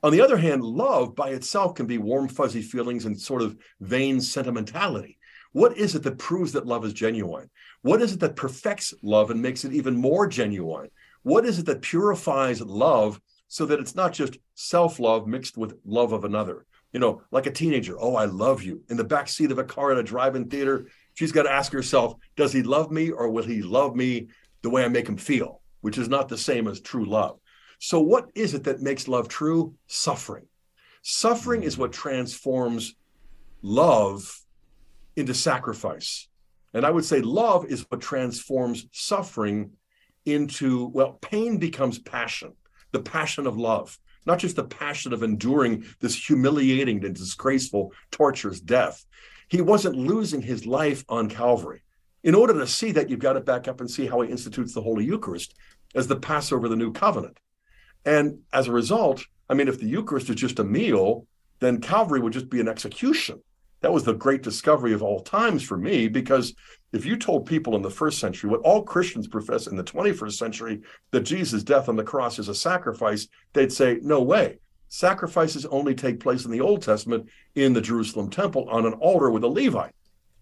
On the other hand, love by itself can be warm, fuzzy feelings and sort of vain sentimentality. What is it that proves that love is genuine? What is it that perfects love and makes it even more genuine? What is it that purifies love so that it's not just self love mixed with love of another? You know, like a teenager, oh, I love you. In the back seat of a car at a drive in theater, she's got to ask herself, does he love me or will he love me the way I make him feel, which is not the same as true love? So, what is it that makes love true? Suffering. Suffering is what transforms love into sacrifice. And I would say love is what transforms suffering into, well, pain becomes passion, the passion of love, not just the passion of enduring this humiliating and disgraceful, torturous death. He wasn't losing his life on Calvary. In order to see that, you've got to back up and see how he institutes the Holy Eucharist as the Passover, of the new covenant. And as a result, I mean, if the Eucharist is just a meal, then Calvary would just be an execution. That was the great discovery of all times for me, because if you told people in the first century what all Christians profess in the 21st century, that Jesus' death on the cross is a sacrifice, they'd say, no way. Sacrifices only take place in the Old Testament in the Jerusalem temple on an altar with a Levite.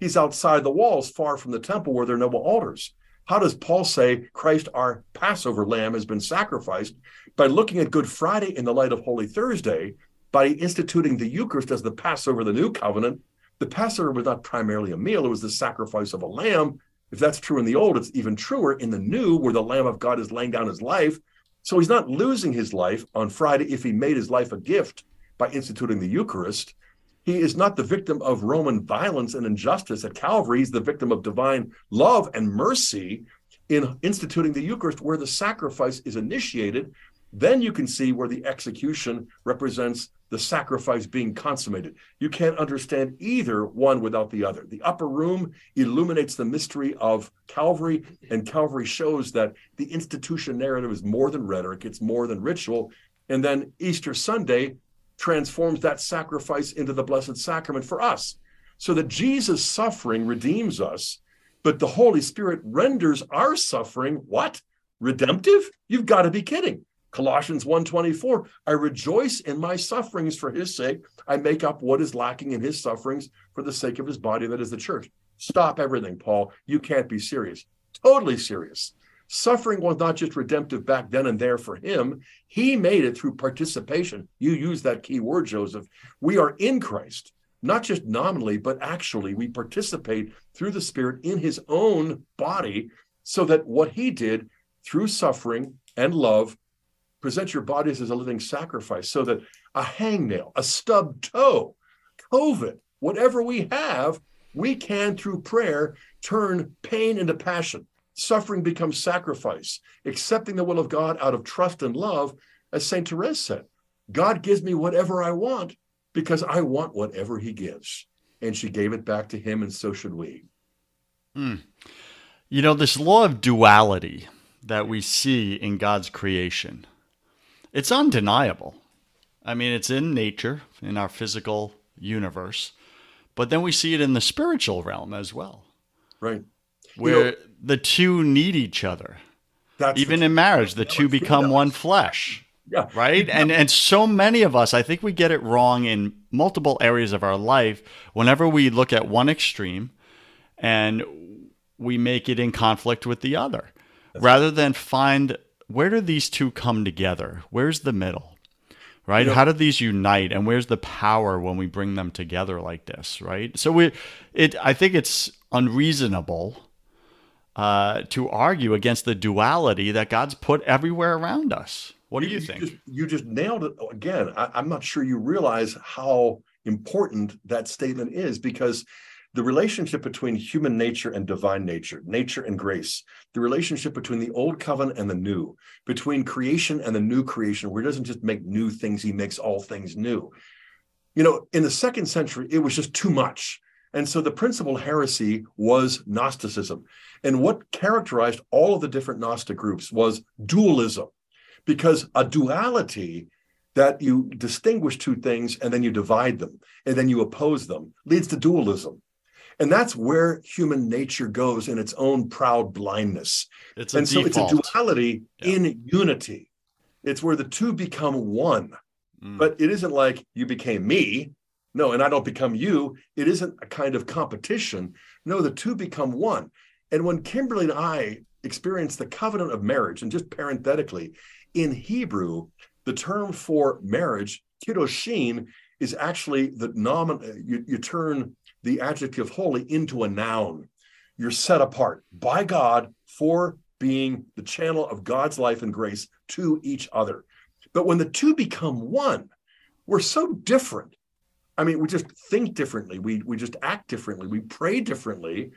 He's outside the walls, far from the temple where there are no altars. How does Paul say Christ, our Passover lamb, has been sacrificed? By looking at Good Friday in the light of Holy Thursday, by instituting the Eucharist as the Passover, the new covenant, the Passover was not primarily a meal, it was the sacrifice of a lamb. If that's true in the old, it's even truer in the new, where the Lamb of God is laying down his life. So he's not losing his life on Friday if he made his life a gift by instituting the Eucharist. He is not the victim of Roman violence and injustice at Calvary. He's the victim of divine love and mercy in instituting the Eucharist, where the sacrifice is initiated. Then you can see where the execution represents the sacrifice being consummated. You can't understand either one without the other. The upper room illuminates the mystery of Calvary, and Calvary shows that the institution narrative is more than rhetoric, it's more than ritual. And then Easter Sunday transforms that sacrifice into the Blessed Sacrament for us. So that Jesus' suffering redeems us, but the Holy Spirit renders our suffering what? Redemptive? You've got to be kidding. Colossians 1:24, I rejoice in my sufferings for his sake. I make up what is lacking in his sufferings for the sake of his body, that is the church. Stop everything, Paul. You can't be serious. Totally serious. Suffering was not just redemptive back then and there for him. He made it through participation. You use that key word, Joseph. We are in Christ. not just nominally, but actually we participate through the Spirit in his own body so that what he did through suffering and love present your bodies as a living sacrifice so that a hangnail, a stubbed toe, COVID, whatever we have, we can through prayer turn pain into passion. Suffering becomes sacrifice, accepting the will of God out of trust and love, as St. Therese said. God gives me whatever I want because I want whatever he gives. And she gave it back to him, and so should we. Hmm. You know, this law of duality that we see in God's creation, it's undeniable. I mean, it's in nature, in our physical universe, but then we see it in the spiritual realm as well. Right. Where you know, the two need each other. Even in marriage, the two become one flesh. Yeah. Right. And and so many of us, I think we get it wrong in multiple areas of our life. Whenever we look at one extreme and we make it in conflict with the other, That's rather right. than find where do these two come together? Where's the middle? Right? How do these unite and where's the power when we bring them together like this, right? So we it I think it's unreasonable uh, to argue against the duality that God's put everywhere around us. What do you, you think? Just, you just nailed it again. I, I'm not sure you realize how important that statement is because the relationship between human nature and divine nature, nature and grace, the relationship between the old covenant and the new, between creation and the new creation, where he doesn't just make new things, he makes all things new. You know, in the second century, it was just too much. And so the principal heresy was Gnosticism. And what characterized all of the different Gnostic groups was dualism because a duality that you distinguish two things and then you divide them and then you oppose them leads to dualism. And that's where human nature goes in its own proud blindness. It's and so default. it's a duality yeah. in unity. It's where the two become one. Mm. But it isn't like you became me. No, and I don't become you. It isn't a kind of competition. No, the two become one. And when Kimberly and I experienced the covenant of marriage, and just parenthetically, in Hebrew, the term for marriage, kiddushin, is actually the nomin. You, you turn the adjective holy into a noun. You're set apart by God for being the channel of God's life and grace to each other. But when the two become one, we're so different. I mean, we just think differently. We, we just act differently. We pray differently.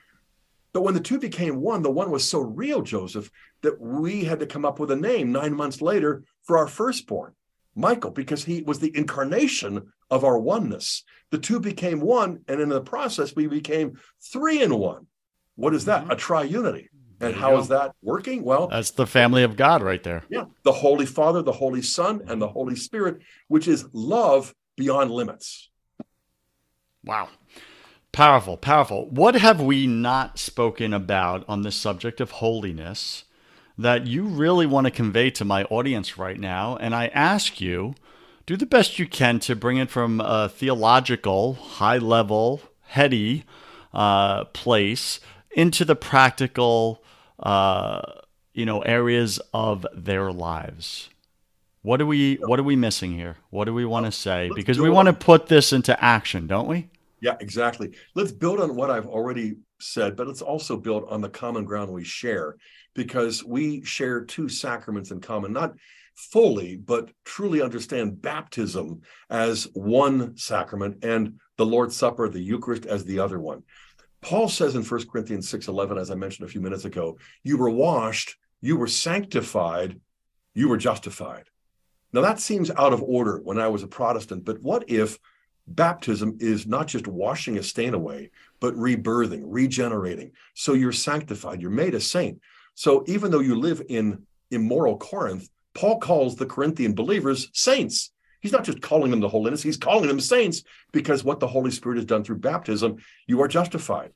But when the two became one, the one was so real, Joseph, that we had to come up with a name nine months later for our firstborn, Michael, because he was the incarnation of our oneness. The two became one, and in the process, we became three in one. What is that? Mm-hmm. A triunity. And how go. is that working? Well, that's the family of God right there. Yeah. The Holy Father, the Holy Son, and the Holy Spirit, which is love beyond limits. Wow. Powerful, powerful. What have we not spoken about on the subject of holiness that you really want to convey to my audience right now? And I ask you, do the best you can to bring it from a theological, high level, heady uh, place into the practical, uh, you know, areas of their lives. What are we What are we missing here? What do we want to say? Because we want to put this into action, don't we? Yeah, exactly. Let's build on what I've already said, but let's also build on the common ground we share because we share two sacraments in common, not fully, but truly understand baptism as one sacrament and the Lord's Supper, the Eucharist, as the other one. Paul says in 1 Corinthians 6:11 as I mentioned a few minutes ago, you were washed, you were sanctified, you were justified. Now that seems out of order when I was a Protestant, but what if baptism is not just washing a stain away, but rebirthing, regenerating. So you're sanctified, you're made a saint. So even though you live in immoral Corinth, Paul calls the Corinthian believers saints. He's not just calling them the holiness, he's calling them saints because what the Holy Spirit has done through baptism, you are justified.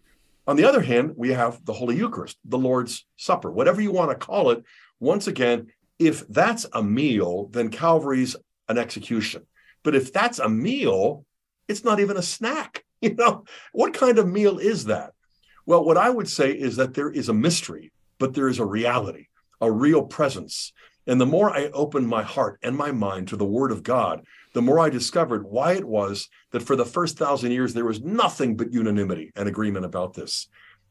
On the other hand, we have the Holy Eucharist, the Lord's Supper, whatever you want to call it. Once again, if that's a meal, then Calvary's an execution. But if that's a meal, it's not even a snack. You know, what kind of meal is that? Well, what I would say is that there is a mystery, but there is a reality, a real presence. And the more I opened my heart and my mind to the Word of God, the more I discovered why it was that for the first thousand years there was nothing but unanimity and agreement about this.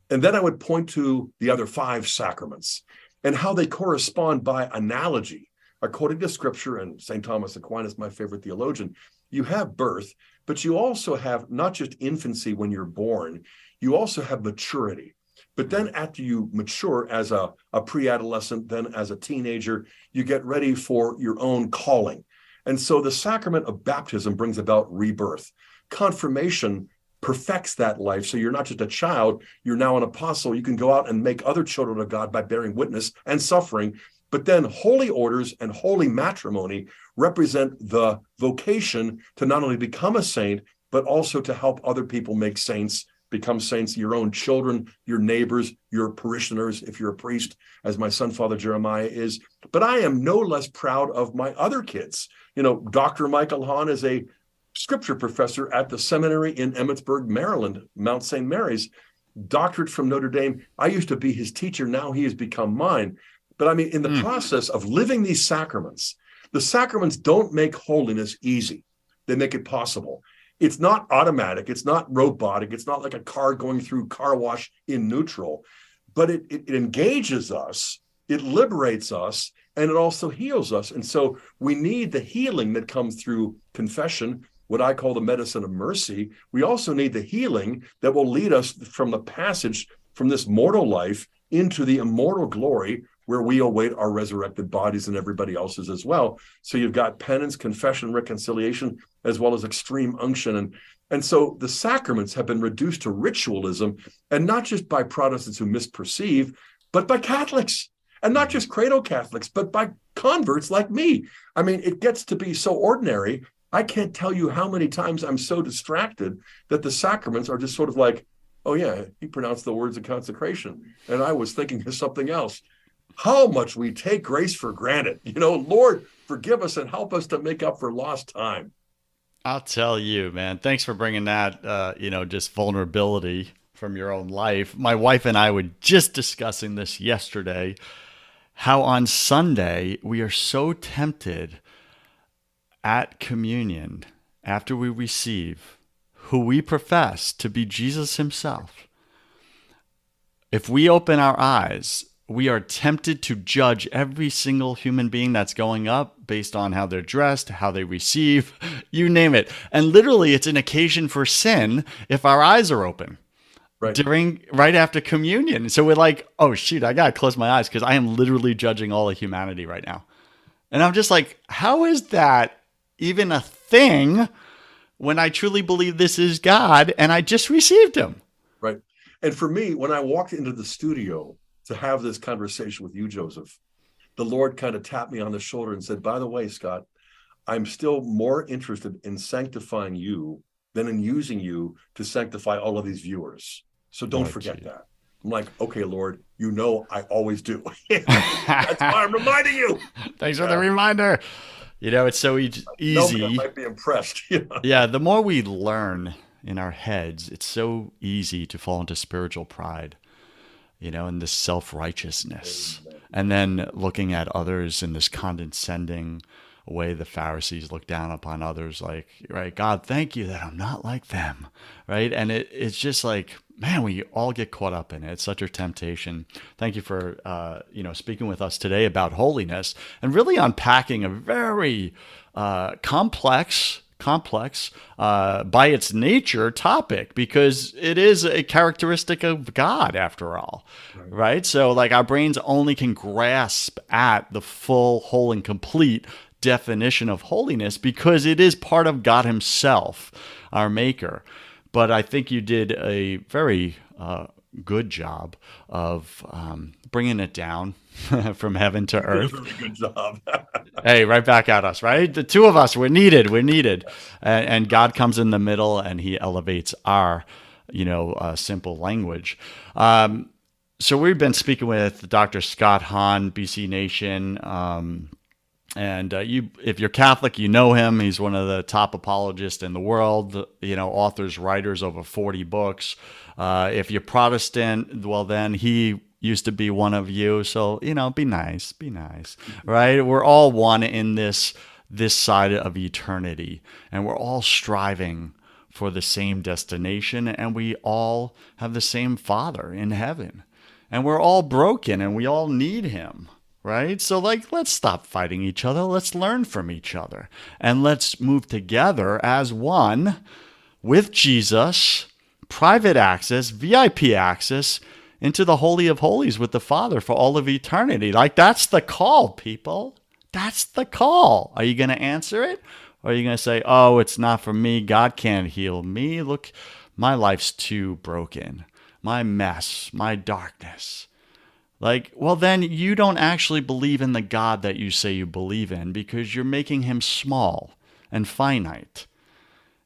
And then I would point to the other five sacraments and how they correspond by analogy. According to scripture, and St. Thomas Aquinas, my favorite theologian, you have birth, but you also have not just infancy when you're born, you also have maturity. But then after you mature as a, a pre-adolescent, then as a teenager, you get ready for your own calling. And so the sacrament of baptism brings about rebirth. Confirmation perfects that life. So you're not just a child, you're now an apostle. You can go out and make other children of God by bearing witness and suffering. But then holy orders and holy matrimony represent the vocation to not only become a saint, but also to help other people make saints, become saints, your own children, your neighbors, your parishioners, if you're a priest, as my son, Father Jeremiah is. But I am no less proud of my other kids. You know, Dr. Michael Hahn is a scripture professor at the seminary in Emmitsburg, Maryland, Mount St. Mary's, doctorate from Notre Dame. I used to be his teacher. Now he has become mine. But I mean, in the mm. process of living these sacraments, the sacraments don't make holiness easy, they make it possible. It's not automatic, it's not robotic, it's not like a car going through car wash in neutral, but it, it, it engages us, it liberates us, and it also heals us. And so we need the healing that comes through confession, what I call the medicine of mercy. We also need the healing that will lead us from the passage from this mortal life into the immortal glory where we await our resurrected bodies and everybody else's as well. So you've got penance, confession, reconciliation, as well as extreme unction. And, and so the sacraments have been reduced to ritualism, and not just by Protestants who misperceive, but by Catholics. And not just cradle Catholics, but by converts like me. I mean, it gets to be so ordinary. I can't tell you how many times I'm so distracted that the sacraments are just sort of like, oh, yeah, he pronounced the words of consecration. And I was thinking of something else how much we take grace for granted. You know, Lord, forgive us and help us to make up for lost time. I'll tell you, man. Thanks for bringing that, uh, you know, just vulnerability from your own life. My wife and I were just discussing this yesterday how on Sunday we are so tempted at communion after we receive who we profess to be Jesus himself. If we open our eyes we are tempted to judge every single human being that's going up based on how they're dressed, how they receive, you name it. And literally, it's an occasion for sin if our eyes are open. Right. During right after communion. So we're like, oh shoot, I gotta close my eyes because I am literally judging all of humanity right now. And I'm just like, how is that even a thing when I truly believe this is God and I just received him? Right. And for me, when I walked into the studio, to have this conversation with you, Joseph, the Lord kind of tapped me on the shoulder and said, By the way, Scott, I'm still more interested in sanctifying you than in using you to sanctify all of these viewers. So don't forget that. I'm like, okay, Lord, you know I always do. That's why I'm reminding you. Thanks for the reminder. You know, it's so e- easy. I might be impressed. Yeah, the more we learn in our heads, it's so easy to fall into spiritual pride you know, and this self righteousness. And then looking at others in this condescending way the Pharisees look down upon others, like, right, God, thank you that I'm not like them, right? And it, it's just like, man, we all get caught up in it. It's such a temptation. Thank you for, uh, you know, speaking with us today about holiness and really unpacking a very uh, complex complex uh, by its nature topic because it is a characteristic of God after all, right. right? So, like, our brains only can grasp at the full, whole, and complete definition of holiness because it is part of God Himself, our Maker. But I think you did a very uh, good job of um, bringing it down from heaven to earth. good job. hey, right back at us, right? The two of us, we're needed. We're needed, and, and God comes in the middle and He elevates our, you know, uh, simple language. Um, so we've been speaking with Dr. Scott Hahn, BC Nation. Um, and uh, you, if you're Catholic, you know him. He's one of the top apologists in the world. You know, authors, writers, over 40 books. Uh, if you're Protestant, well, then he used to be one of you. So, you know, be nice, be nice, mm-hmm. right? We're all one in this this side of eternity and we're all striving for the same destination and we all have the same father in heaven. And we're all broken and we all need him, right? So like let's stop fighting each other. Let's learn from each other and let's move together as one with Jesus, private access, VIP access into the Holy of Holies with the Father for all of eternity. Like, that's the call, people. That's the call. Are you going to answer it? Or are you going to say, oh, it's not for me. God can't heal me. Look, my life's too broken. My mess, my darkness. Like, well, then you don't actually believe in the God that you say you believe in because you're making him small and finite.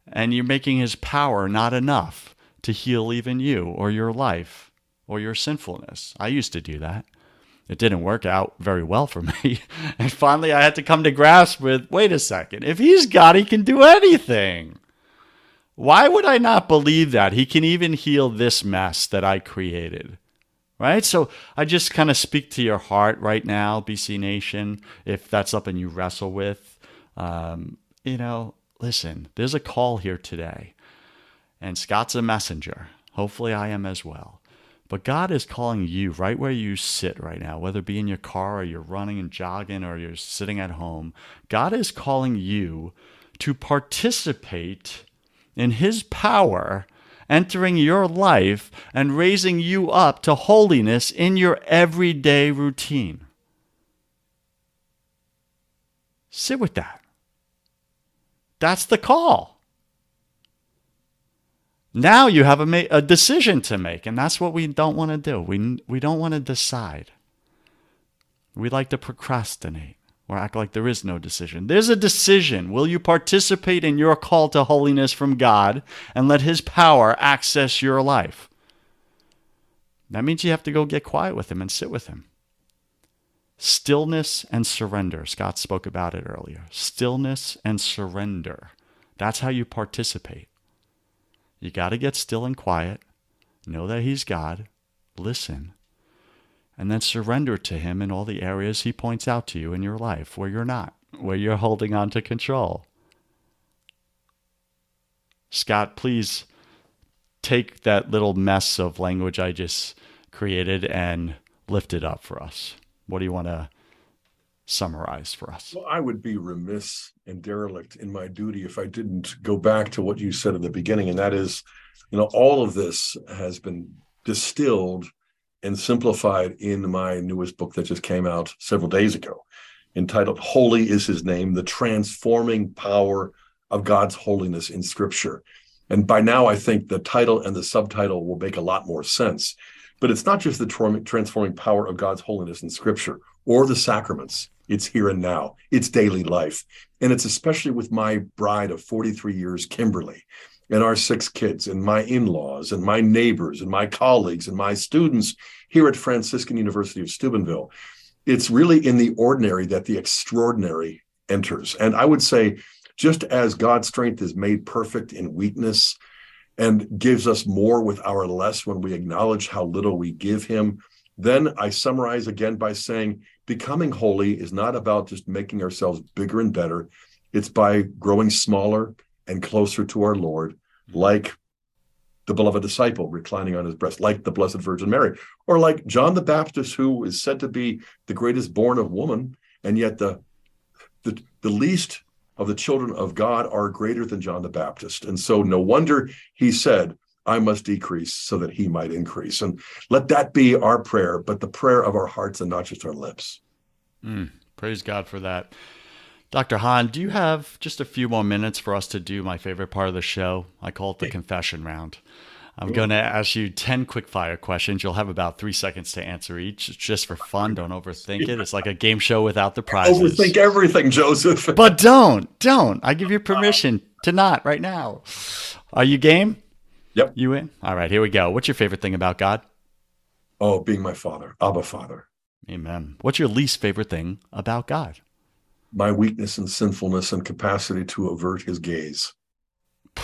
And you're making his power not enough to heal even you or your life or your sinfulness. I used to do that. It didn't work out very well for me. and finally, I had to come to grasp with wait a second, if he's God, he can do anything. Why would I not believe that? He can even heal this mess that I created. Right? So I just kind of speak to your heart right now, BC Nation, if that's something you wrestle with. Um, you know, listen, there's a call here today. And Scott's a messenger. Hopefully, I am as well. But God is calling you right where you sit right now, whether it be in your car or you're running and jogging or you're sitting at home. God is calling you to participate in His power entering your life and raising you up to holiness in your everyday routine. Sit with that. That's the call. Now you have a, ma- a decision to make, and that's what we don't want to do. We, we don't want to decide. We like to procrastinate or act like there is no decision. There's a decision. Will you participate in your call to holiness from God and let His power access your life? That means you have to go get quiet with Him and sit with Him. Stillness and surrender. Scott spoke about it earlier. Stillness and surrender. That's how you participate. You got to get still and quiet, know that He's God, listen, and then surrender to Him in all the areas He points out to you in your life where you're not, where you're holding on to control. Scott, please take that little mess of language I just created and lift it up for us. What do you want to summarize for us? Well, I would be remiss and derelict in my duty if I didn't go back to what you said at the beginning, and that is, you know, all of this has been distilled and simplified in my newest book that just came out several days ago, entitled Holy is His Name The Transforming Power of God's Holiness in Scripture. And by now, I think the title and the subtitle will make a lot more sense. But it's not just the transforming power of God's holiness in Scripture or the sacraments. It's here and now. It's daily life. And it's especially with my bride of 43 years, Kimberly, and our six kids, and my in laws, and my neighbors, and my colleagues, and my students here at Franciscan University of Steubenville. It's really in the ordinary that the extraordinary enters. And I would say, just as God's strength is made perfect in weakness and gives us more with our less when we acknowledge how little we give Him, then I summarize again by saying becoming holy is not about just making ourselves bigger and better. It's by growing smaller and closer to our Lord, like the beloved disciple reclining on his breast, like the Blessed Virgin Mary, or like John the Baptist, who is said to be the greatest born of woman, and yet the the, the least of the children of God are greater than John the Baptist. And so no wonder he said, I must decrease so that he might increase. And let that be our prayer, but the prayer of our hearts and not just our lips. Mm, praise God for that. Dr. Hahn, do you have just a few more minutes for us to do my favorite part of the show? I call it the confession round. I'm going to ask you 10 quick fire questions. You'll have about three seconds to answer each. It's just for fun. Don't overthink it. It's like a game show without the prizes. Overthink everything, Joseph. but don't, don't. I give you permission to not right now. Are you game? Yep. You in? All right, here we go. What's your favorite thing about God? Oh, being my father, Abba Father. Amen. What's your least favorite thing about God? My weakness and sinfulness and capacity to avert his gaze.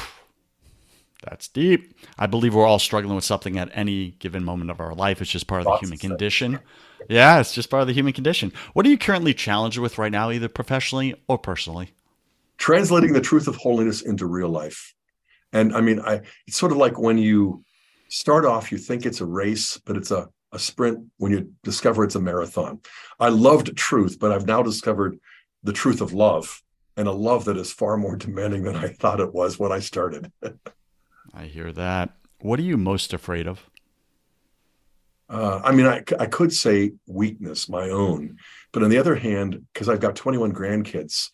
That's deep. I believe we're all struggling with something at any given moment of our life. It's just part of the human condition. Yeah, it's just part of the human condition. What are you currently challenged with right now, either professionally or personally? Translating the truth of holiness into real life. And I mean, I it's sort of like when you start off, you think it's a race, but it's a, a sprint when you discover it's a marathon. I loved truth, but I've now discovered the truth of love and a love that is far more demanding than I thought it was when I started. I hear that. What are you most afraid of? Uh, I mean, I, I could say weakness, my own, but on the other hand, because I've got 21 grandkids,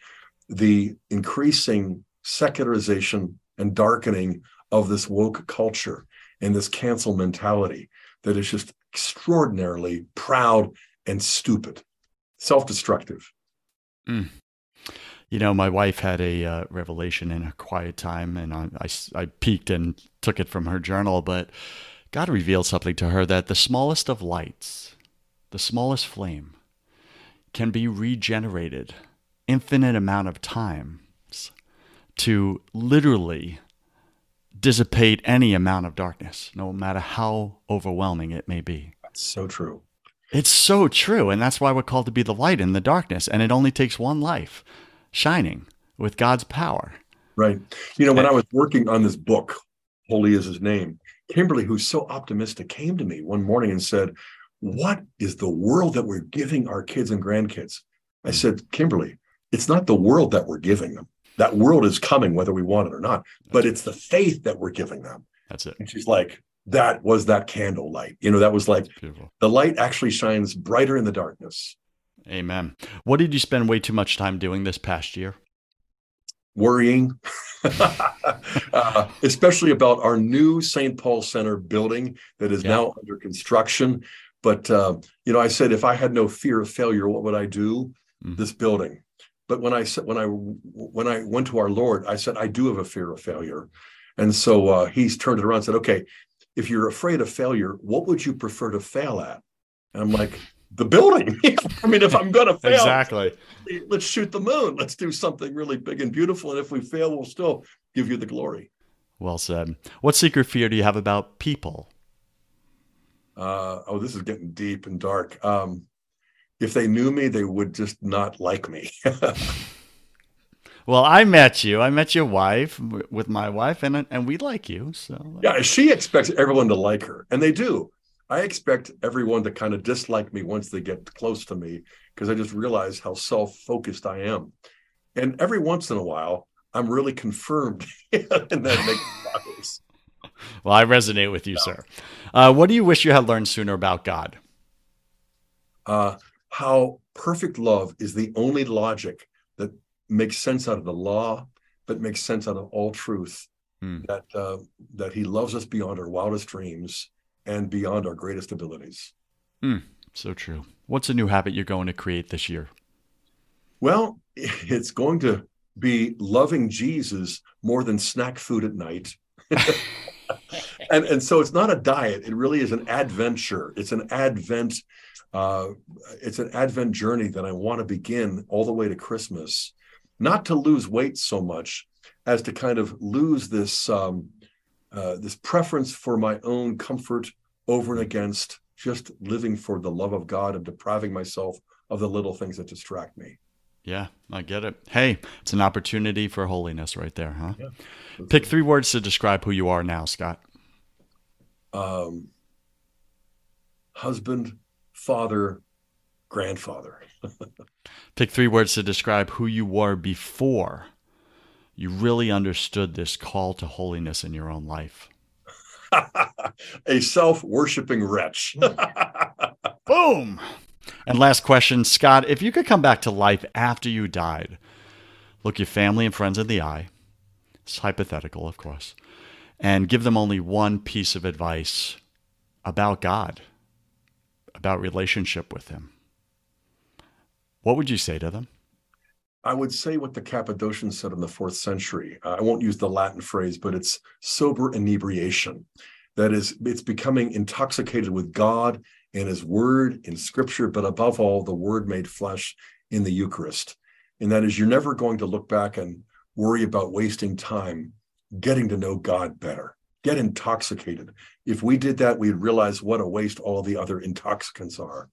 the increasing secularization and darkening of this woke culture and this cancel mentality that is just extraordinarily proud and stupid, self destructive. Mm. You know, my wife had a uh, revelation in a quiet time, and I, I, I peeked and took it from her journal. But God revealed something to her that the smallest of lights, the smallest flame, can be regenerated infinite amount of times to literally dissipate any amount of darkness, no matter how overwhelming it may be. That's so true. It's so true. And that's why we're called to be the light in the darkness. And it only takes one life shining with God's power. Right. You know, when I was working on this book, Holy is His Name, Kimberly, who's so optimistic, came to me one morning and said, What is the world that we're giving our kids and grandkids? I hmm. said, Kimberly, it's not the world that we're giving them that world is coming whether we want it or not. But it's the faith that we're giving them. That's it. And she's like that was that candle light. You know that was like the light actually shines brighter in the darkness. Amen. What did you spend way too much time doing this past year? Worrying. Uh, especially about our new st paul center building that is yeah. now under construction. But uh, you know i said if i had no fear of failure what would i do? Mm-hmm. this building but when I said when I when I went to our Lord, I said I do have a fear of failure, and so uh, he's turned it around and said, "Okay, if you're afraid of failure, what would you prefer to fail at?" And I'm like, "The building." I mean, if I'm going to fail, exactly, let's shoot the moon. Let's do something really big and beautiful, and if we fail, we'll still give you the glory. Well said. What secret fear do you have about people? Uh, oh, this is getting deep and dark. Um, if they knew me, they would just not like me. well, I met you. I met your wife with my wife, and and we like you. So yeah, she expects everyone to like her, and they do. I expect everyone to kind of dislike me once they get close to me because I just realize how self-focused I am. And every once in a while, I'm really confirmed, and that makes Well, I resonate with you, yeah. sir. Uh, what do you wish you had learned sooner about God? Uh, how perfect love is the only logic that makes sense out of the law, but makes sense out of all truth. Hmm. That uh, that He loves us beyond our wildest dreams and beyond our greatest abilities. Hmm. So true. What's a new habit you're going to create this year? Well, it's going to be loving Jesus more than snack food at night. and and so it's not a diet; it really is an adventure. It's an advent uh, it's an Advent journey that I want to begin all the way to Christmas, not to lose weight so much as to kind of lose this um, uh, this preference for my own comfort over and against just living for the love of God and depriving myself of the little things that distract me. Yeah, I get it. Hey, it's an opportunity for holiness right there, huh? Yeah. Pick three words to describe who you are now, Scott. Um, husband, father, grandfather. Pick three words to describe who you were before you really understood this call to holiness in your own life. a self worshiping wretch. Boom. And last question, Scott, if you could come back to life after you died, look your family and friends in the eye, it's hypothetical, of course, and give them only one piece of advice about God about relationship with him, what would you say to them? I would say what the Cappadocians said in the fourth century. I won't use the Latin phrase, but it's sober inebriation. That is, it's becoming intoxicated with God and His Word in Scripture, but above all, the Word made flesh in the Eucharist. And that is, you're never going to look back and worry about wasting time getting to know God better, get intoxicated. If we did that, we'd realize what a waste all the other intoxicants are.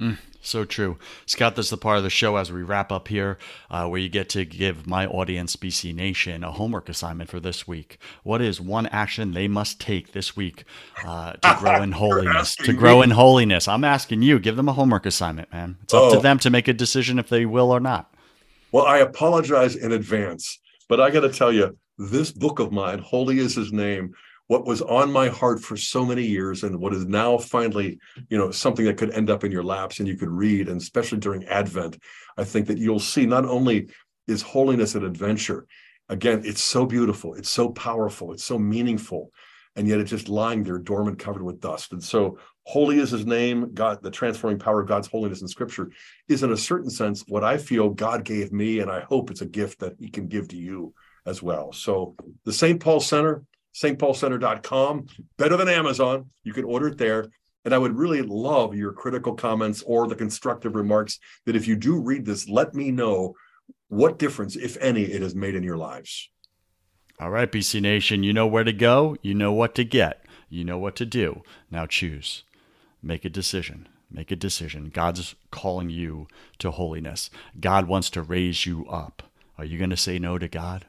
Mm, so true. Scott, this is the part of the show as we wrap up here uh, where you get to give my audience, BC Nation, a homework assignment for this week. What is one action they must take this week uh, to grow in holiness? To grow in holiness. I'm asking you, give them a homework assignment, man. It's up oh. to them to make a decision if they will or not. Well, I apologize in advance, but I got to tell you, this book of mine, Holy is His Name, what was on my heart for so many years and what is now finally you know something that could end up in your laps and you could read and especially during advent i think that you'll see not only is holiness an adventure again it's so beautiful it's so powerful it's so meaningful and yet it's just lying there dormant covered with dust. And so holy is his name god the transforming power of god's holiness in scripture is in a certain sense what i feel god gave me and i hope it's a gift that he can give to you as well. So the st paul center stpaulcenter.com, better than Amazon. You can order it there. And I would really love your critical comments or the constructive remarks that if you do read this, let me know what difference, if any, it has made in your lives. All right, BC Nation, you know where to go, you know what to get, you know what to do. Now choose. Make a decision. Make a decision. God's calling you to holiness. God wants to raise you up. Are you going to say no to God?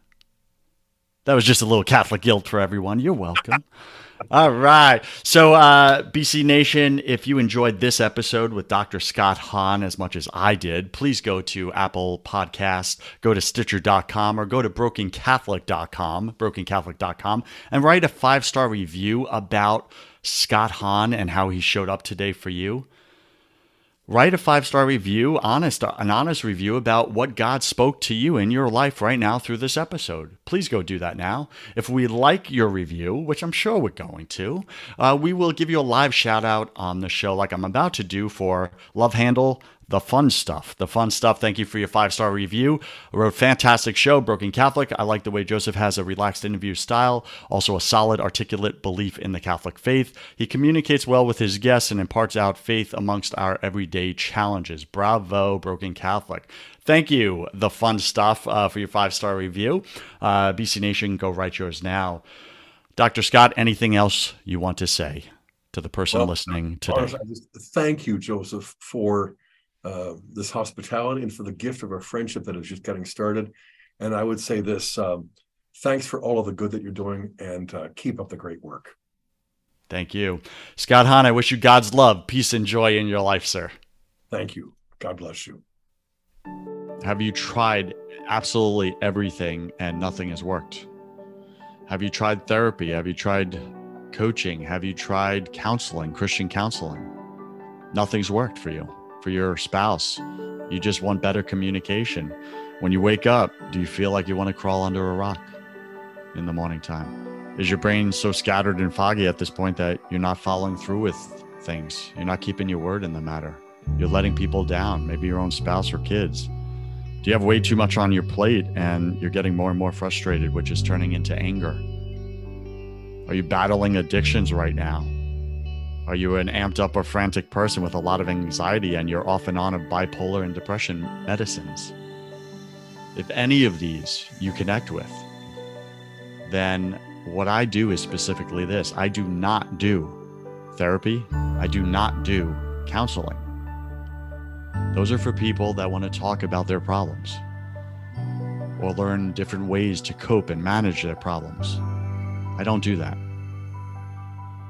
That was just a little Catholic guilt for everyone. You're welcome. All right. So, uh, BC Nation, if you enjoyed this episode with Dr. Scott Hahn as much as I did, please go to Apple Podcast, go to Stitcher.com, or go to BrokenCatholic.com, BrokenCatholic.com, and write a five star review about Scott Hahn and how he showed up today for you write a five star review, honest, an honest review about what God spoke to you in your life right now through this episode. Please go do that now. If we like your review, which I'm sure we're going to, uh, we will give you a live shout out on the show, like I'm about to do for Love Handle the fun stuff. The fun stuff. Thank you for your five star review. A wrote fantastic show, Broken Catholic. I like the way Joseph has a relaxed interview style, also a solid, articulate belief in the Catholic faith. He communicates well with his guests and imparts out faith amongst our everyday challenges. Bravo, Broken Catholic. Thank you, the fun stuff, uh, for your five star review. Uh, BC Nation, go write yours now. Dr. Scott, anything else you want to say to the person well, listening today? Thank you, Joseph, for uh, this hospitality and for the gift of our friendship that is just getting started. And I would say this um, thanks for all of the good that you're doing and uh, keep up the great work. Thank you. Scott Hahn, I wish you God's love, peace, and joy in your life, sir. Thank you. God bless you. Have you tried absolutely everything and nothing has worked? Have you tried therapy? Have you tried coaching? Have you tried counseling, Christian counseling? Nothing's worked for you for your spouse. You just want better communication. When you wake up, do you feel like you want to crawl under a rock in the morning time? Is your brain so scattered and foggy at this point that you're not following through with things? You're not keeping your word in the matter. You're letting people down, maybe your own spouse or kids. Do you have way too much on your plate and you're getting more and more frustrated, which is turning into anger? Are you battling addictions right now? Are you an amped up or frantic person with a lot of anxiety and you're off and on of bipolar and depression medicines? If any of these you connect with, then what I do is specifically this I do not do therapy, I do not do counseling. Those are for people that want to talk about their problems or learn different ways to cope and manage their problems. I don't do that.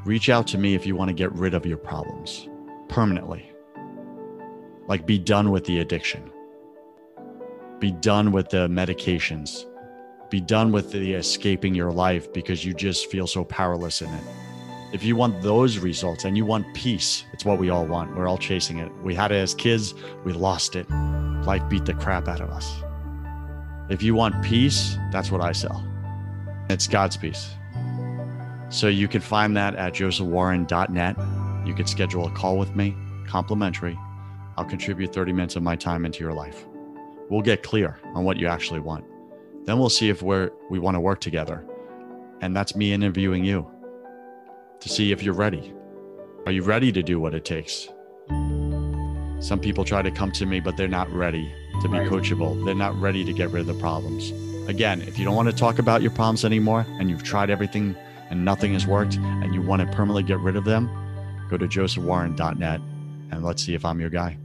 Reach out to me if you want to get rid of your problems permanently. Like, be done with the addiction, be done with the medications, be done with the escaping your life because you just feel so powerless in it. If you want those results and you want peace, it's what we all want. We're all chasing it. We had it as kids, we lost it. Life beat the crap out of us. If you want peace, that's what I sell. It's God's peace. So you can find that at josephwarren.net. You can schedule a call with me, complimentary. I'll contribute 30 minutes of my time into your life. We'll get clear on what you actually want. Then we'll see if we're, we want to work together. And that's me interviewing you to see if you're ready. Are you ready to do what it takes? Some people try to come to me, but they're not ready to be coachable. They're not ready to get rid of the problems. Again, if you don't want to talk about your problems anymore and you've tried everything and nothing has worked and you want to permanently get rid of them, go to josephwarren.net and let's see if I'm your guy.